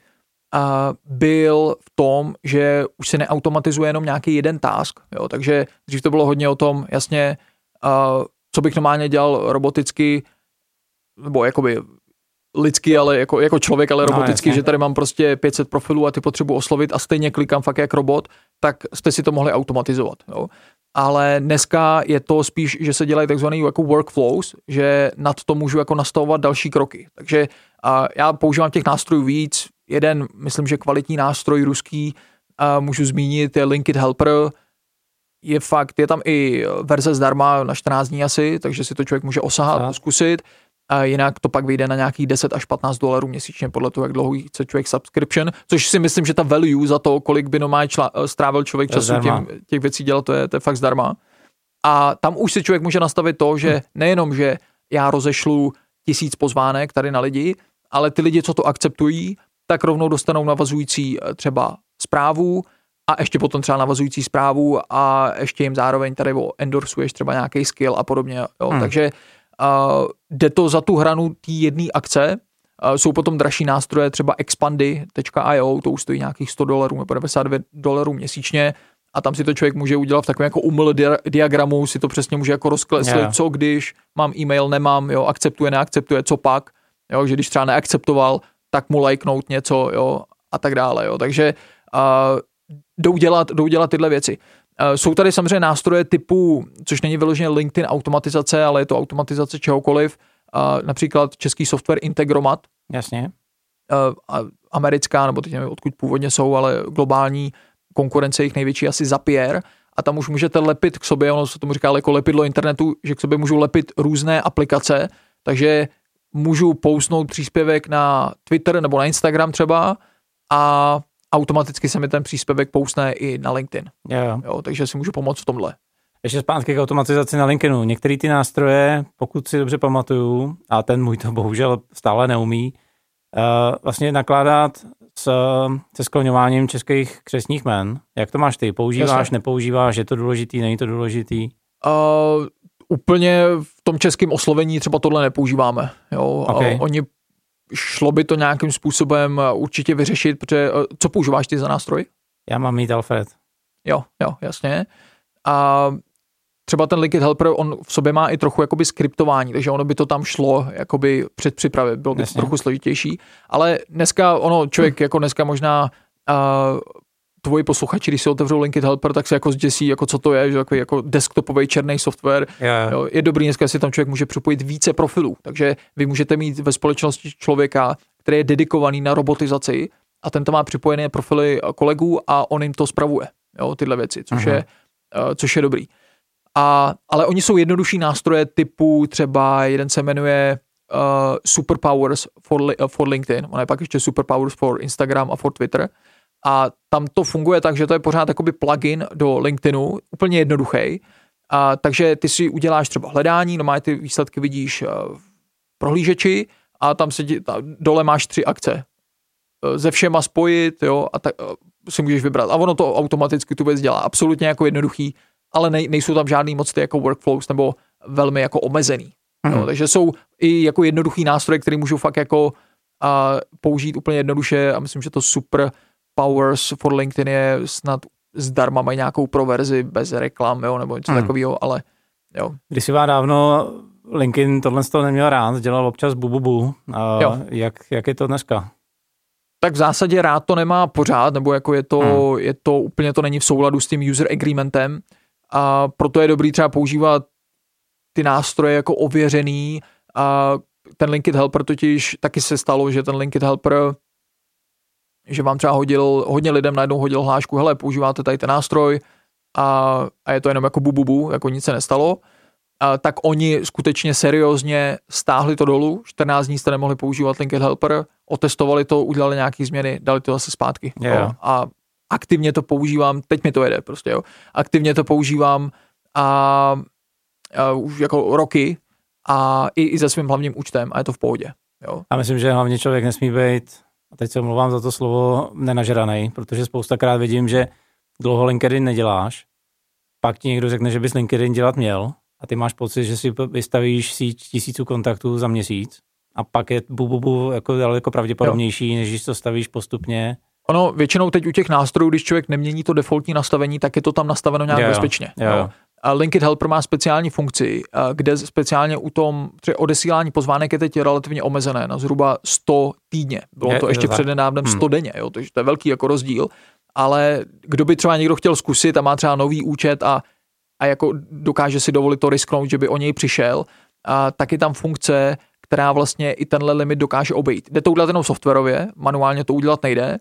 a byl v tom, že už se neautomatizuje jenom nějaký jeden task. Jo? Takže dřív to bylo hodně o tom, jasně, a co bych normálně dělal roboticky, nebo jakoby lidsky, ale jako, jako člověk, ale roboticky, no, že tady mám prostě 500 profilů a ty potřebuji oslovit a stejně klikám fakt jak robot, tak jste si to mohli automatizovat. Jo? ale dneska je to spíš, že se dělají takzvané jako workflows, že nad to můžu jako nastavovat další kroky. Takže a já používám těch nástrojů víc. Jeden, myslím, že kvalitní nástroj ruský, a můžu zmínit, je Linkit Helper. Je fakt, je tam i verze zdarma na 14 dní asi, takže si to člověk může osahat, a zkusit a jinak to pak vyjde na nějakých 10 až 15 dolarů měsíčně podle toho, jak dlouho chce člověk subscription, což si myslím, že ta value za to, kolik by normálně čla, eh, strávil člověk času těm, těch věcí dělat, to je, to je fakt zdarma. A tam už si člověk může nastavit to, že hmm. nejenom, že já rozešlu tisíc pozvánek tady na lidi, ale ty lidi, co to akceptují, tak rovnou dostanou navazující eh, třeba zprávu a ještě potom třeba navazující zprávu a ještě jim zároveň tady endorsuješ třeba nějaký skill a podobně. Jo. Hmm. Takže Uh, jde to za tu hranu té jedné akce, jsou potom dražší nástroje, třeba expandy.io, to už stojí nějakých 100 dolarů nebo 92 dolarů měsíčně a tam si to člověk může udělat v takovém jako uml diagramu, si to přesně může jako rozkleslit, yeah. co když mám e-mail, nemám, jo, akceptuje, neakceptuje, co pak, jo, že když třeba neakceptoval, tak mu lajknout něco, jo, a tak dále, jo, takže uh, jdou dělat, jdou dělat tyhle věci. Eh, jsou tady samozřejmě nástroje typu, což není vyloženě LinkedIn automatizace, ale je to automatizace čehokoliv, eh, například český software Integromat. Jasně. Eh, americká, nebo teď nevím, odkud původně jsou, ale globální konkurence jich největší asi Zapier a tam už můžete lepit k sobě, ono se tomu říká jako lepidlo internetu, že k sobě můžu lepit různé aplikace, takže můžu pousnout příspěvek na Twitter nebo na Instagram třeba a automaticky se mi ten příspěvek pousne i na LinkedIn. Jo. Jo, takže si můžu pomoct v tomhle. Ještě zpátky k automatizaci na LinkedInu. Některé ty nástroje, pokud si dobře pamatuju, a ten můj to bohužel stále neumí, uh, vlastně nakládat s, se skloňováním českých křesních men. Jak to máš ty? Používáš, Jasně. nepoužíváš, je to důležitý, není to důležitý? Uh, úplně v tom českém oslovení třeba tohle nepoužíváme. Jo? Okay. A oni šlo by to nějakým způsobem určitě vyřešit, protože co používáš ty za nástroj? Já mám mít Alfred. Jo, jo, jasně. A třeba ten Liquid Helper, on v sobě má i trochu jakoby skriptování, takže ono by to tam šlo jakoby před přípravě, bylo by to trochu složitější, ale dneska ono, člověk jako dneska možná uh, tvoji posluchači, když si otevřou Linkit Helper, tak se jako zděsí, jako co to je, že jako, jako desktopový černý software. Jo. Jo, je dobrý dneska, si tam člověk může připojit více profilů, takže vy můžete mít ve společnosti člověka, který je dedikovaný na robotizaci a ten tam má připojené profily kolegů a on jim to spravuje, jo, tyhle věci, což, Mhm. je, uh, což je dobrý. A, ale oni jsou jednodušší nástroje typu třeba jeden se jmenuje uh, Superpowers for, li, uh, for LinkedIn, on je pak ještě Superpowers for Instagram a for Twitter. A tam to funguje tak, že to je pořád jakoby plugin do LinkedInu, úplně jednoduchý. A, takže ty si uděláš třeba hledání, no ty výsledky vidíš uh, v prohlížeči a tam se ta, dole máš tři akce. Ze všema spojit, jo, a tak uh, si můžeš vybrat. A ono to automaticky tu věc dělá. Absolutně jako jednoduchý, ale nej, nejsou tam žádný moc ty jako workflows nebo velmi jako omezený. Mhm. Jo, takže jsou i jako jednoduchý nástroje, který můžu fakt jako uh, použít úplně jednoduše a myslím, že to super Powers for LinkedIn je snad zdarma, mají nějakou proverzi bez reklam, jo, nebo něco Mhm. takového, ale jo. Když si dávno LinkedIn tohle z toho neměl rád, dělal občas bububu. A Jo. jak, jak je to dneska? Tak v zásadě rád to nemá pořád, nebo jako je to, Hmm. je to úplně to není v souladu s tím user agreementem a proto je dobrý třeba používat ty nástroje jako ověřený a ten Linkit Helper totiž taky se stalo, že ten Linkit Helper že vám třeba hodil, hodně lidem najednou hodil hlášku, hele, používáte tady ten nástroj a, a je to jenom jako bububu, jako nic se nestalo, a, tak oni skutečně seriózně stáhli to dolů, 14 dní jste nemohli používat Linkit Helper, otestovali to, udělali nějaké změny, dali to zase zpátky. Jo. Jo. A aktivně to používám, teď mi to jede prostě, jo. Aktivně to používám a, a už jako roky a i, i se svým hlavním účtem a je to v pohodě. Jo. A myslím, že hlavně člověk nesmí být, a teď se omlouvám za to slovo, nenažranej, protože spoustakrát vidím, že dlouho LinkedIn neděláš, pak ti někdo řekne, že bys LinkedIn dělat měl a ty máš pocit, že si vystavíš síť tisíců kontaktů za měsíc a pak je bu, bu, bu jako daleko pravděpodobnější, než když to stavíš postupně. Ono většinou teď u těch nástrojů, když člověk nemění to defaultní nastavení, tak je to tam nastaveno nějak Jo, bezpečně. jo. Jo. A Linkit Helper má speciální funkci, kde speciálně u tom, třeba odesílání pozvánek je teď relativně omezené na zhruba 100 týdně. Bylo Je- to je ještě tak. přednedávnem Hmm. 100 denně, jo, takže to je velký jako rozdíl. Ale kdo by třeba někdo chtěl zkusit a má třeba nový účet a, a jako dokáže si dovolit to risknout, že by o něj přišel, a tak je tam funkce, která vlastně i tenhle limit dokáže obejít. Jde to udělat jenom softwarově, manuálně to udělat nejde,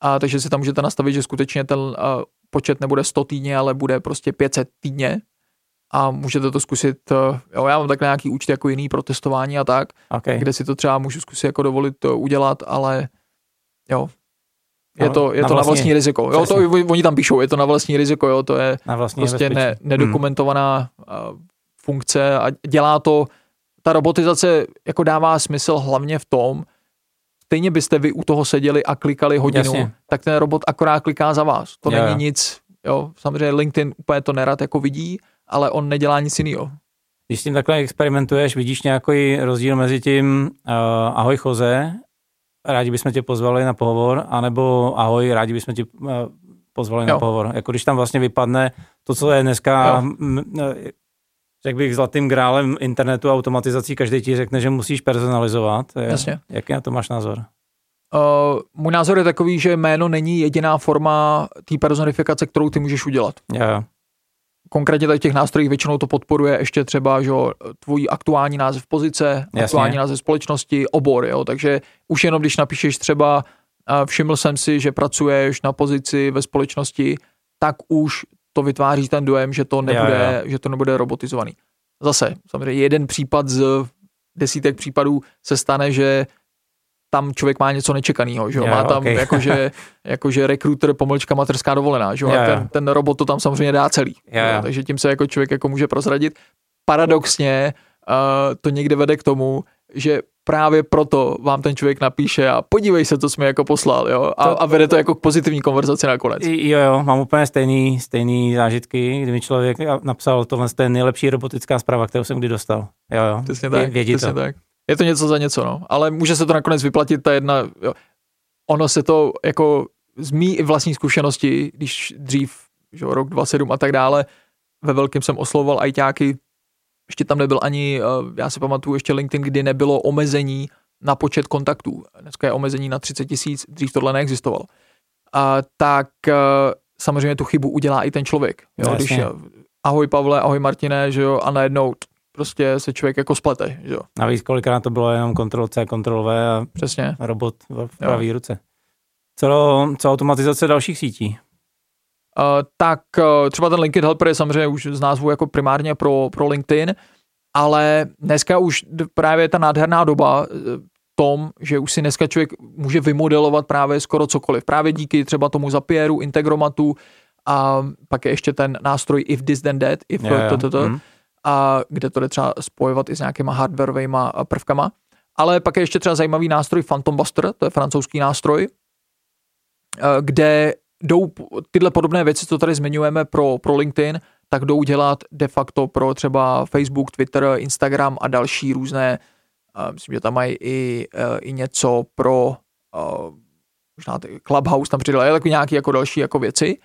a takže si tam můžete nastavit, že skutečně ten uh, počet nebude 100 týdně, ale bude prostě 500 týdně a můžete to zkusit, uh, jo, já mám takhle nějaký účet jako jiný pro testování a tak, Okay. kde si to třeba můžu zkusit jako dovolit uh, udělat, ale jo, je to, je na to na vlastní- vlastní riziko. Jo, to, oni tam píšou, je to na vlastní riziko, jo, to je Na vlastní prostě bezpečí. ne, nedokumentovaná uh, funkce a dělá to, ta robotizace jako dává smysl hlavně v tom, stejně byste vy u toho seděli a klikali hodinu, Jasně. tak ten robot akorát kliká za vás. To Jo, není jo. nic, jo, samozřejmě LinkedIn úplně to nerad jako vidí, ale on nedělá nic jiného. Když s tím takhle experimentuješ, vidíš nějaký rozdíl mezi tím uh, ahoj Choze, rádi bychom tě pozvali na pohovor, anebo ahoj, rádi bychom tě uh, pozvali na Jo. pohovor. Jako když tam vlastně vypadne to, co je dneska, Jo. Řekl bych, zlatým grálem internetu a automatizací, každý ti řekne, že musíš personalizovat. Jasně. Jaký na to máš názor? Uh, můj názor je takový, že jméno není jediná forma té personifikace, kterou ty můžeš udělat. Jo, konkrétně tady v těch nástrojích většinou to podporuje ještě třeba že tvůj aktuální název pozice, Jasně. aktuální název společnosti, obor, jo, takže už jenom když napíšeš třeba a všiml jsem si, že pracuješ na pozici ve společnosti, tak už to vytváří ten dojem, že to nebude, jo. že to nebude robotizovaný. Zase, samozřejmě jeden případ z desítek případů se stane, že tam člověk má něco nečekaného, že jo? Jo, má tam okay. jakože, jakože rekruter pomlčka materská dovolená, že jo? A jo. ten, ten robot to tam samozřejmě dá celý. Jo, jo. Takže tím se jako člověk jako může prozradit. Paradoxně uh, to někde vede k tomu, že právě proto vám ten člověk napíše a podívej se, co jsme jako poslal, jo? A, To- a vede to jako k pozitivní konverzaci nakonec. Jo, jo, mám úplně stejný, stejný zážitky, kdy mi člověk napsal, tohle je nejlepší robotická zpráva, kterou jsem kdy dostal. Jo, jo. Přesně tak, Vědí přesně to. tak. Je to něco za něco, no. Ale může se to nakonec vyplatit, ta jedna, jo. ono se to jako z mý i vlastní zkušenosti, když dřív, že jo, rok 27 a tak dále, ve velkém jsem oslovoval ajťáky, ještě tam nebyl ani, eh, já si pamatuju ještě LinkedIn, kdy nebylo omezení na počet kontaktů. Dneska je omezení na 30 tisíc, dřív tohle neexistovalo. A tak eh, samozřejmě tu chybu udělá i ten člověk. Jo? No, Když eh, ahoj Pavle, ahoj Martine, že jo, a najednou prostě se člověk jako splete, že jo. Navíc kolikrát to bylo jenom Ctrl C, Ctrl V a Přesně. robot v pravé ruce. Co, co automatizace dalších sítí? Uh, tak uh, třeba ten LinkedIn Helper je samozřejmě už z názvu jako primárně pro, pro LinkedIn, ale dneska už právě ta nádherná doba eh, tom, že už si dneska člověk může vymodelovat právě skoro cokoliv. Právě díky třeba tomu Zapieru, Integromatu a pak je ještě ten nástroj If This Then That, if Jo, jo. to, to, Hm. a kde to jde třeba spojovat i s nějakýma hardwareovými prvkama. Ale pak je ještě třeba zajímavý nástroj Phantom Buster, to je francouzský nástroj, eh, kde jdou tyhle podobné věci, co tady zmiňujeme pro, pro LinkedIn, tak jdou dělat de facto pro třeba Facebook, Twitter, Instagram a další různé, uh, myslím, že tam mají i, uh, i něco pro uh, možná Clubhouse tam přidali, ale takový nějaký jako další jako věci.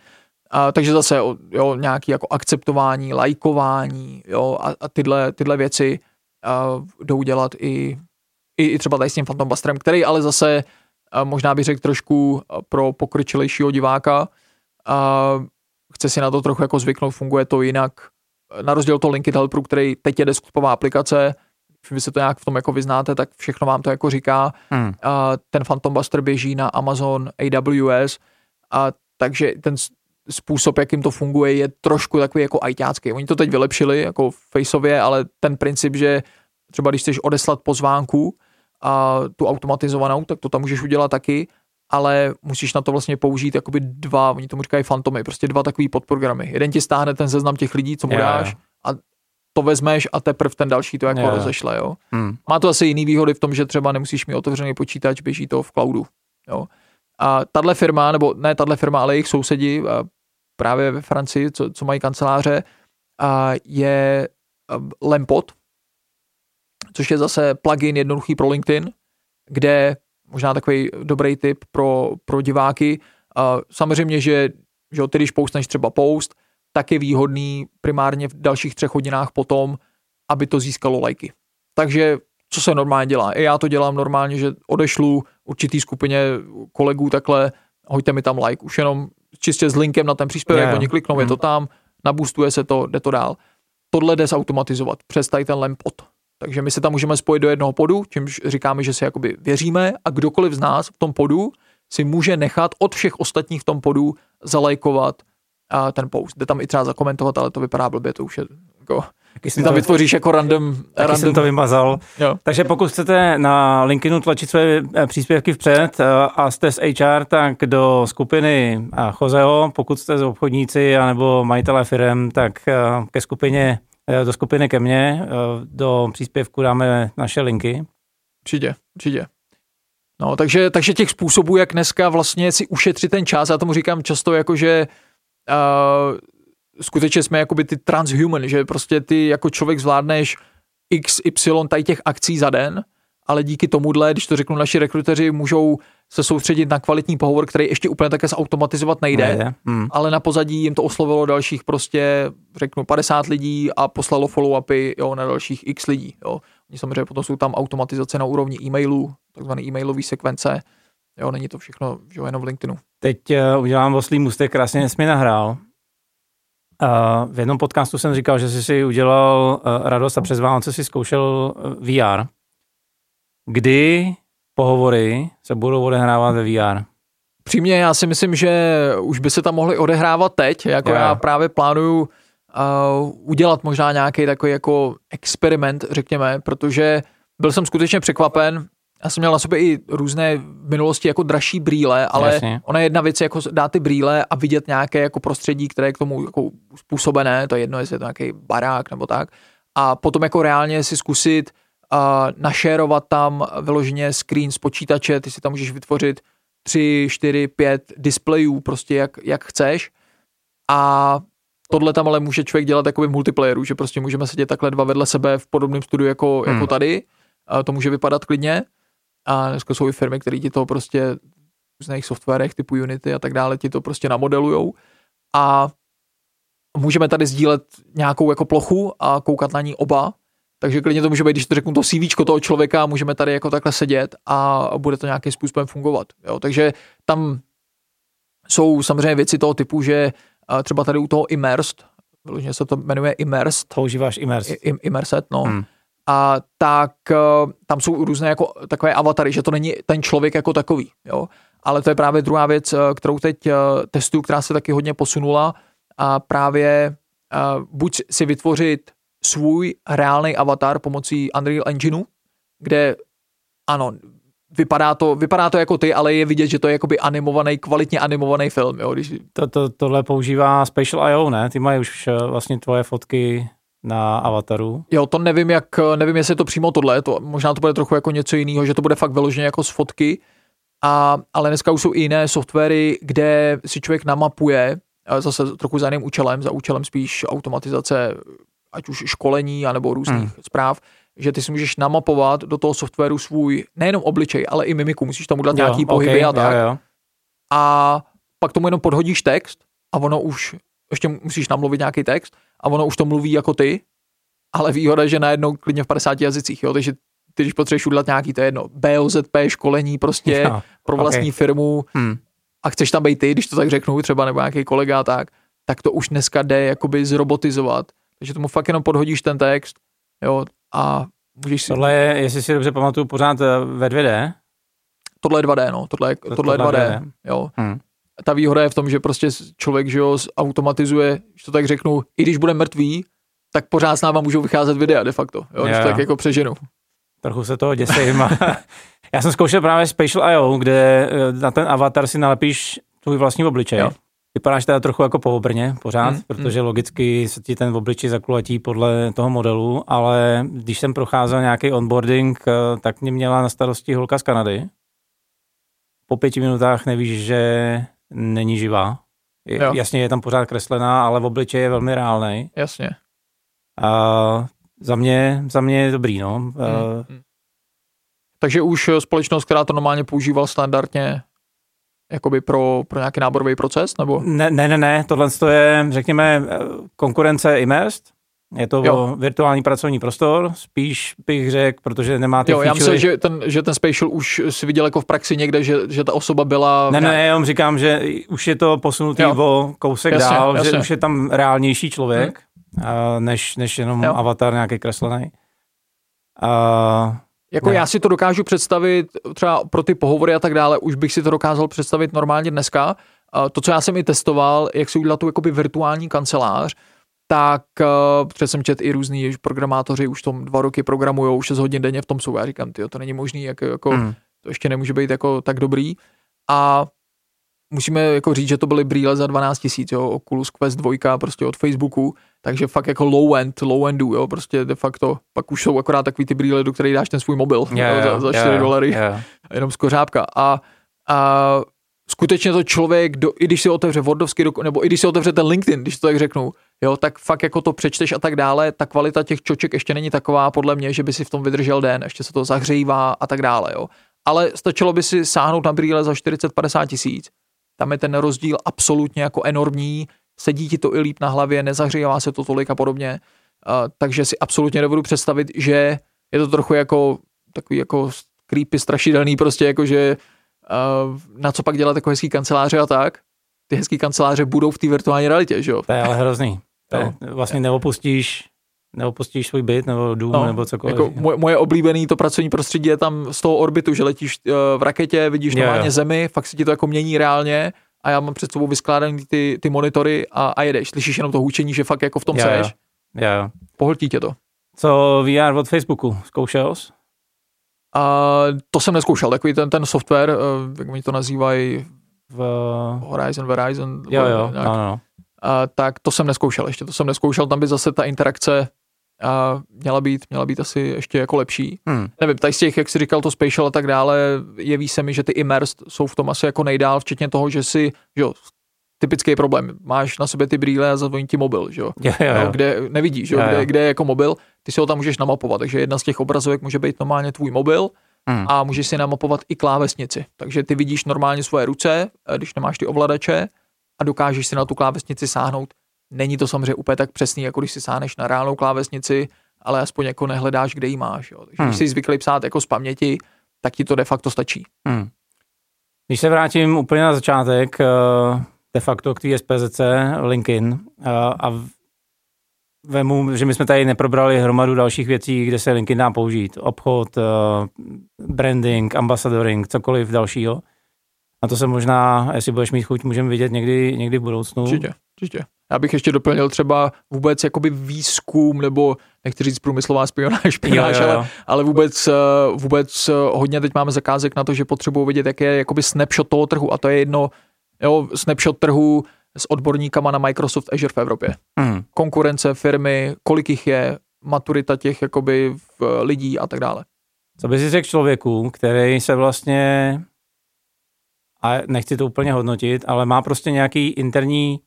A, takže zase jo, nějaký jako akceptování, lajkování jo, a, a tyhle, tyhle věci uh, jdou dělat i, i, i třeba tady s tím Phantom Busterem, který ale zase možná bych řekl trošku uh, pro pokročilejšího diváka chce si na to trochu jako zvyknout, funguje to jinak. Na rozdíl od toho LinkedIn Helperu, který teď je desktopová aplikace, když vy se to nějak v tom jako vyznáte, tak všechno vám to jako říká. Hm. A ten Phantom Buster běží na Amazon AWS a takže ten způsob, jakým to funguje, je trošku takový jako ajťácký. Oni to teď vylepšili jako faceově, ale ten princip, že třeba když chceš odeslat pozvánku a tu automatizovanou, tak to tam můžeš udělat taky, ale musíš na to vlastně použít jakoby dva, oni tomu říkají fantomy, prostě dva takový podprogramy. Jeden ti stáhne ten seznam těch lidí, co mu jo. dáš a to vezmeš a teprve ten další to jako jo. rozešle, jo. Hm. Má to asi jiný výhody v tom, že třeba nemusíš mít otevřený počítač, běží to v cloudu. Jo. A tahle firma, nebo ne tahle firma, ale jejich sousedi a právě ve Francii, co, co mají kanceláře, a je a, Lempot, což je zase plugin jednoduchý pro LinkedIn, kde možná takový dobrý tip pro, pro diváky. A samozřejmě, že, že ty, když postneš třeba post, tak je výhodný primárně v dalších třech hodinách potom, aby to získalo lajky. Takže co se normálně dělá? I já to dělám normálně, že odešlu určitý skupině kolegů takhle, hoďte mi tam like, už jenom čistě s linkem na ten příspěvek, oni kliknou, je Mhm. to tam, nabustuje se to, jde to dál. Tohle jde zautomatizovat přes tady ten lempot. Takže my se tam můžeme spojit do jednoho podu, čímž říkáme, že si jakoby věříme a kdokoliv z nás v tom podu si může nechat od všech ostatních v tom podu zalajkovat a ten post. Jde tam i třeba zakomentovat, ale to vypadá blbě, to už je jako, Taky jsem tam to, vytvoříš jako random, taky random jsem to vymazal. jo. Takže pokud chcete na LinkedInu tlačit své eh, příspěvky vpřed eh, a jste z HR, tak do skupiny eh, Chozeho, pokud jste z obchodníci anebo majitelé firm, tak eh, ke skupině, eh, do skupiny ke mně, eh, do příspěvku dáme naše linky. Určitě, určitě. No, takže, takže těch způsobů, jak dneska vlastně si ušetřit ten čas, já tomu říkám často jako, že uh, skutečně jsme jakoby ty transhuman, že prostě ty jako člověk zvládneš x, y tady těch akcí za den, ale díky tomuhle, když to řeknu naši rekruteři, můžou se soustředit na kvalitní pohovor, který ještě úplně také zautomatizovat nejde, Nejde. Hm. ale na pozadí jim to oslovilo dalších prostě, řeknu, 50 lidí a poslalo follow-upy jo, na dalších x lidí. Jo. Oni samozřejmě potom jsou tam automatizace na úrovni e-mailů, takzvané e-mailové sekvence. Jo, není to všechno že jenom v LinkedInu. Teď uh, udělám oslý můstek, krásně jsi mi nahrál. Uh, v jednom podcastu jsem říkal, že jsi si udělal uh, radost a přes Vánoce si zkoušel uh, VR. Kdy pohovory se budou odehrávat ve VR? Přímě já si myslím, že už by se tam mohli odehrávat teď, jako Jo. já právě plánuju uh, udělat možná nějaký takový jako experiment, řekněme, protože byl jsem skutečně překvapen. Já jsem měl na sobě i různé v minulosti jako dražší brýle, ale Jasně. ona je jedna věc jako dát ty brýle a vidět nějaké jako prostředí, které je k tomu jako způsobené, to je jedno, jestli je to nějaký barák nebo tak. A potom jako reálně si zkusit uh, našérovat tam vyloženě screen z počítače, ty si tam můžeš vytvořit tři, čtyři, pět displejů, prostě jak, jak chceš. A tohle tam ale může člověk dělat jako v multiplayeru, že prostě můžeme sedět takhle dva vedle sebe v podobném studiu jako, Hmm. jako tady. A to může vypadat klidně. A dneska jsou i firmy, které ti to prostě v různých softwarech typu Unity a tak dále ti to prostě namodelujou. A můžeme tady sdílet nějakou jako plochu a koukat na ní oba. Takže klidně to může být, když to řeknu to CV toho člověka, můžeme tady jako takhle sedět a bude to nějakým způsobem fungovat. Jo? Takže tam jsou samozřejmě věci toho typu, že třeba tady u toho Immersed, vyloženě se to jmenuje Immersed, Používáš Immerse. I- im- Immersed, no, Hmm. a tak eh, tam jsou různé jako takové avatary, že to není ten člověk jako takový, jo. Ale to je právě druhá věc, eh, kterou teď eh, testuju, která se taky hodně posunula a právě buď si vytvořit svůj reálný avatar pomocí Unreal Engineu, kde ano, vypadá to, vypadá to jako ty, ale je vidět, že to je jakoby animovaný, kvalitně animovaný film, jo, když, To, to, tohle používá Spatial.io, ne? Ty mají už eh, vlastně tvoje fotky na avataru. Jo, to nevím, jak, nevím, jestli je to přímo tohle, to, možná to bude trochu jako něco jiného, že to bude fakt vyloženě jako z fotky, a, ale dneska už jsou i jiné softwary, kde si člověk namapuje, a zase trochu za jiným účelem, za účelem spíš automatizace, ať už školení, anebo různých Hmm. zpráv, že ty si můžeš namapovat do toho softwaru svůj nejenom obličej, ale i mimiku, musíš tam udělat nějaký pohyby a tak. Jo, jo. A pak tomu jenom podhodíš text a ono už, ještě musíš namluvit nějaký text a ono už to mluví jako ty, ale výhoda, že najednou klidně v 50 jazycích, jo, takže ty, když potřebuješ udělat nějaký, to je jedno, BOZP, školení prostě Jo, pro vlastní ok. firmu Hmm. a chceš tam být ty, když to tak řeknu, třeba nebo nějaký kolega tak, tak to už dneska jde jakoby zrobotizovat. Takže tomu fakt jenom podhodíš ten text, jo, a můžeš si... Tohle je, jestli si dobře pamatuju, pořád eh, ve 2D. Tohle je 2D, no, tohle je, To- tohle je tohle 2D, jo. Hmm. ta výhoda je v tom, že prostě člověk, že jo, automatizuje, když to tak řeknu, i když bude mrtvý, tak pořád s náma můžou vycházet videa de facto, jo, když Jo, to tak jako přeženu. Trochu se toho děsím. Já jsem zkoušel právě Spatial.io, kde eh, na ten avatar si nalepíš tvůj vlastní obličej. Jo. Vypadáš teda trochu jako po obrně pořád, Hmm, protože logicky se ti ten obličej zakulatí podle toho modelu, ale když jsem procházel nějaký onboarding, eh, tak mě měla na starosti holka z Kanady. Po pěti minutách nevíš, že není živá. Je, jasně je tam pořád kreslená, ale v obličej je velmi reálný. Jasně. A za mě, za mě je dobrý, no. Hmm. Hmm. Takže už eh, společnost, která to normálně používal standardně jakoby pro, pro nějaký náborový proces, nebo? Ne, ne, ne, ne, tohle to je, řekněme, eh, konkurence Immersed. Je to Jo. virtuální pracovní prostor, spíš bych řekl, protože nemá ty Jo, já featurey. myslím, že ten, že ten spatial už si viděl jako v praxi někde, že, že ta osoba byla... Ne, ne, jenom říkám, že už je to posunutý Jo. o kousek Jasně, dál, že jasně. už je tam reálnější člověk, a než, než jenom Jo. avatar nějaký kreslený. A, Jako Ne. já si to dokážu představit třeba pro ty pohovory a tak dále, už bych si to dokázal představit normálně dneska. To, co já jsem i testoval, jak si udělat tu jakoby virtuální kancelář, tak uh, protože jsem čet i různý už programátoři, už tom dva roky programujou, 6 hodin denně v tom jsou. Já říkám, tyjo, to není možný, jak, jako, hmm, to ještě nemůže být jako tak dobrý. A musíme jako říct, že to byly brýle za 12 tisíc, Oculus Quest 2 prostě od Facebooku, takže fakt jako low end, low endu, jo, prostě de facto, pak už jsou akorát takový ty brýle, do kterých dáš ten svůj mobil je, jo, za, za 4 dolary, je. jenom z kořápka. A, a skutečně to člověk, do, i když si otevře Wordovský, dok- nebo i když si otevře ten LinkedIn, když to tak řeknu, jo, tak fakt jako to přečteš a tak dále, ta kvalita těch čoček ještě není taková podle mě, že by si v tom vydržel den, ještě se to zahřívá a tak dále, jo. Ale stačilo by si sáhnout na brýle za 40-50 tisíc, tam je ten rozdíl absolutně jako enormní, sedí ti to i líp na hlavě, nezahřívá se to tolik a podobně, uh, takže si absolutně nebudu představit, že je to trochu jako takový jako creepy, strašidelný prostě, jako že uh, na co pak dělat jako hezký kanceláře a tak. Ty hezký kanceláře budou v té virtuální realitě, že jo? To je ale hrozný. To Jo. je, vlastně neopustíš, neopustíš svůj byt nebo dům No, nebo cokoliv. Jako moje, moje oblíbený to pracovní prostředí je tam z toho orbitu, že letíš uh, v raketě, vidíš Jo, normálně jo. zemi, fakt se ti to jako mění reálně a já mám před sebou vyskládaný ty, ty monitory a, a jedeš. Slyšíš jenom to hučení, že fakt jako v tom Jo, seš, Jo, jo. pohltí tě to. Co VR od Facebooku? Zkoušel jsi? Uh, to jsem neskoušel, takový ten, ten software, uh, jak oni to nazývají, V... Horizon, Verizon. Jo, jo, nějak. no, no. Uh, tak to jsem neskoušel ještě, to jsem neskoušel, tam by zase ta interakce uh, měla být, měla být asi ještě jako lepší. Hmm. Nevím, tady z těch, jak jsi říkal, to spatial a tak dále, jeví se mi, že ty immersed jsou v tom asi jako nejdál, včetně toho, že si, že jo, typický problém, máš na sobě ty brýle a zavoní ti mobil, že jo, Jo, jo, no, kde nevidíš, jo, Jo, jo. kde, kde je jako mobil, ty si ho tam můžeš namapovat, takže jedna z těch obrazovek může být normálně tvůj mobil Hmm. a můžeš si namapovat i klávesnici, takže ty vidíš normálně svoje ruce, když nemáš ty ovladače a dokážeš si na tu klávesnici sáhnout. Není to samozřejmě úplně tak přesný, jako když si sáhneš na reálnou klávesnici, ale aspoň jako nehledáš, kde ji máš. Jo. Takže Hmm. když jsi zvyklý psát jako z paměti, tak ti to de facto stačí. Hmm. Když se vrátím úplně na začátek, eh, de facto k té SPZC, LinkedIn, eh, a vemu, že my jsme tady neprobrali hromadu dalších věcí, kde se LinkedIn dá použít. Obchod, eh, branding, ambasadoring, cokoliv dalšího. A to se možná, jestli budeš mít chuť, můžeme vidět někdy, někdy v budoucnu. Určitě, určitě. Já bych ještě doplnil třeba vůbec jakoby výzkum, nebo nechci říct průmyslová špionáž, Jo, špionáž jo, ale, jo. ale vůbec, eh, vůbec eh, hodně teď máme zakázek na to, že potřebují vidět, jaký je jakoby snapshot toho trhu a to je jedno, jo, snapshot trhu s odborníkama na Microsoft Azure v Evropě. Hmm. Konkurence, firmy, kolik jich je, maturita těch jakoby v, lidí a tak dále. Co by si řekl člověku, který se vlastně, a nechci to úplně hodnotit, ale má prostě nějaký interní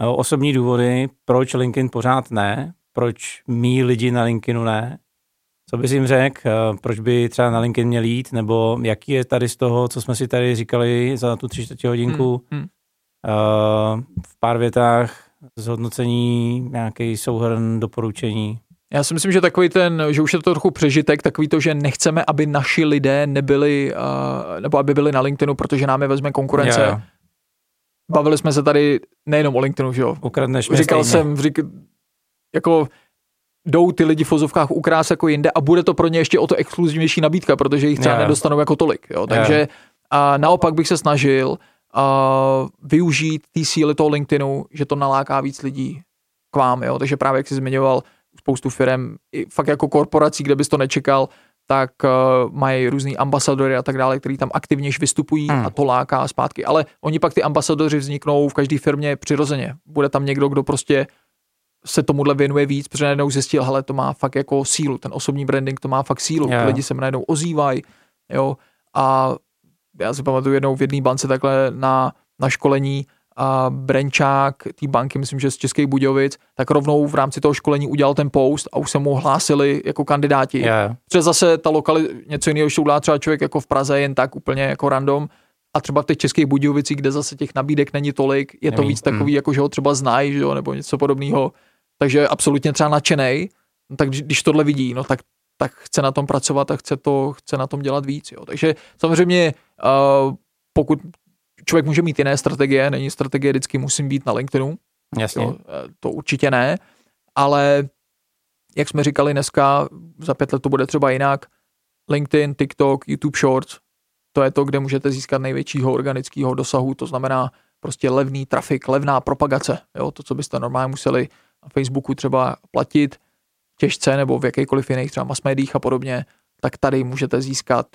eh, osobní důvody, proč LinkedIn pořád ne, proč mý lidi na LinkedInu ne. Co bys jim řekl, eh, proč by třeba na LinkedIn měl jít, nebo jaký je tady z toho, co jsme si tady říkali za tu tři čtvrtě hodinku, Hmm, hmm. eh, v pár větách zhodnocení, nějaký souhrn doporučení. Já si myslím, že takový ten, že už je to trochu přežitek, takový to, že nechceme, aby naši lidé nebyli, uh, nebo aby byli na LinkedInu, protože nám je vezme konkurence. Jo, jo. Bavili jsme se tady nejenom o LinkedInu, že jo. Ukradneš Říkal stejně. jsem, řík, jako jdou ty lidi v fozovkách ukrás jako jinde a bude to pro ně ještě o to exkluzivnější nabídka, protože jich třeba Jo, jo. nedostanou jako tolik. Jo. Takže a naopak bych se snažil a využít té síly toho LinkedInu, že to naláká víc lidí k vám. Jo. Takže právě jak jsi zmiňoval, spoustu firm, i fakt jako korporací, kde bys to nečekal, tak uh, mají různý ambasadory a tak dále, který tam aktivněž vystupují Hmm. a to láká zpátky. Ale oni pak ty ambasadoři vzniknou v každé firmě přirozeně. Bude tam někdo, kdo prostě se tomuhle věnuje víc, protože najednou zjistil, hele, to má fakt jako sílu, ten osobní branding to má fakt sílu, ty lidi se najednou ozývají, jo, a já si pamatuju jednou v jedné bance takhle na, na školení a Brenčák té banky, myslím, že z Českých Budějovic, tak rovnou v rámci toho školení udělal ten post a už se mu hlásili jako kandidáti. Jo. Protože zase ta lokali, něco jiného, to udělá třeba člověk jako v Praze jen tak úplně jako random, a třeba v těch českých Budějovicích, kde zase těch nabídek není tolik, je to Neví, víc takový, jako že ho třeba znají, že jo, nebo něco podobného. Takže absolutně třeba nadšenej, no tak když, když tohle vidí, no tak, tak chce na tom pracovat a chce, to, chce na tom dělat víc. Jo. Takže samozřejmě, uh, pokud člověk může mít jiné strategie, není strategie vždycky musím být na LinkedInu, Jasně. Jo, eh, to určitě ne, ale jak jsme říkali dneska, za pět let to bude třeba jinak. LinkedIn, TikTok, YouTube Shorts, to je to, kde můžete získat největšího organického dosahu, to znamená prostě levný trafik, levná propagace, jo, to, co byste normálně museli na Facebooku třeba platit těžce nebo v jakýkoliv jiných třeba mass médiích a podobně, tak tady můžete získat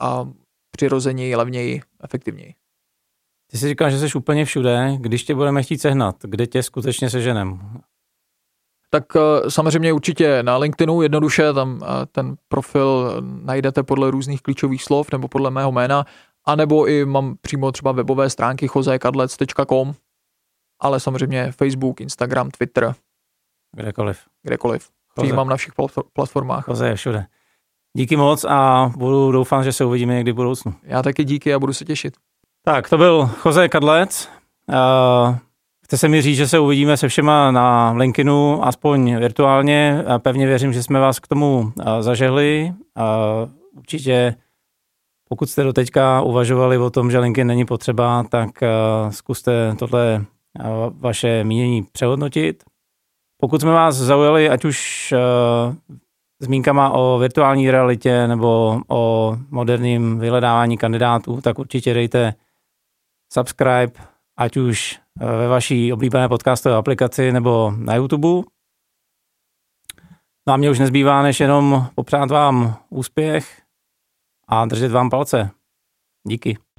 a přirozeněji, levněji, efektivněji. Ty jsi říkal, že jsi úplně všude. Když tě budeme chtít sehnat, kde tě skutečně seženem? Tak eh, samozřejmě určitě na LinkedInu jednoduše, tam eh, ten profil najdete podle různých klíčových slov nebo podle mého jména, anebo i mám přímo třeba webové stránky chozekadlec.com, ale samozřejmě Facebook, Instagram, Twitter, Kdekoliv. kdekoliv. Přijímám na všech plat- platformách. Koze je všude. Díky moc a budu doufám, že se uvidíme někdy v budoucnu. Já taky díky a budu se těšit. Tak, to byl Jose Kadlec. Uh, chce se mi říct, že se uvidíme se všema na LinkedInu, aspoň virtuálně. A pevně věřím, že jsme vás k tomu uh, zažehli. Uh, určitě, pokud jste do teďka uvažovali o tom, že LinkedIn není potřeba, tak uh, zkuste tohle uh, vaše mínění přehodnotit. Pokud jsme vás zaujali, ať už uh, zmínkama o virtuální realitě nebo o moderním vyhledávání kandidátů, tak určitě dejte subscribe, ať už eh, ve vaší oblíbené podcastové aplikaci nebo na YouTube. No a mě už nezbývá, než jenom popřát vám úspěch a držet vám palce. Díky.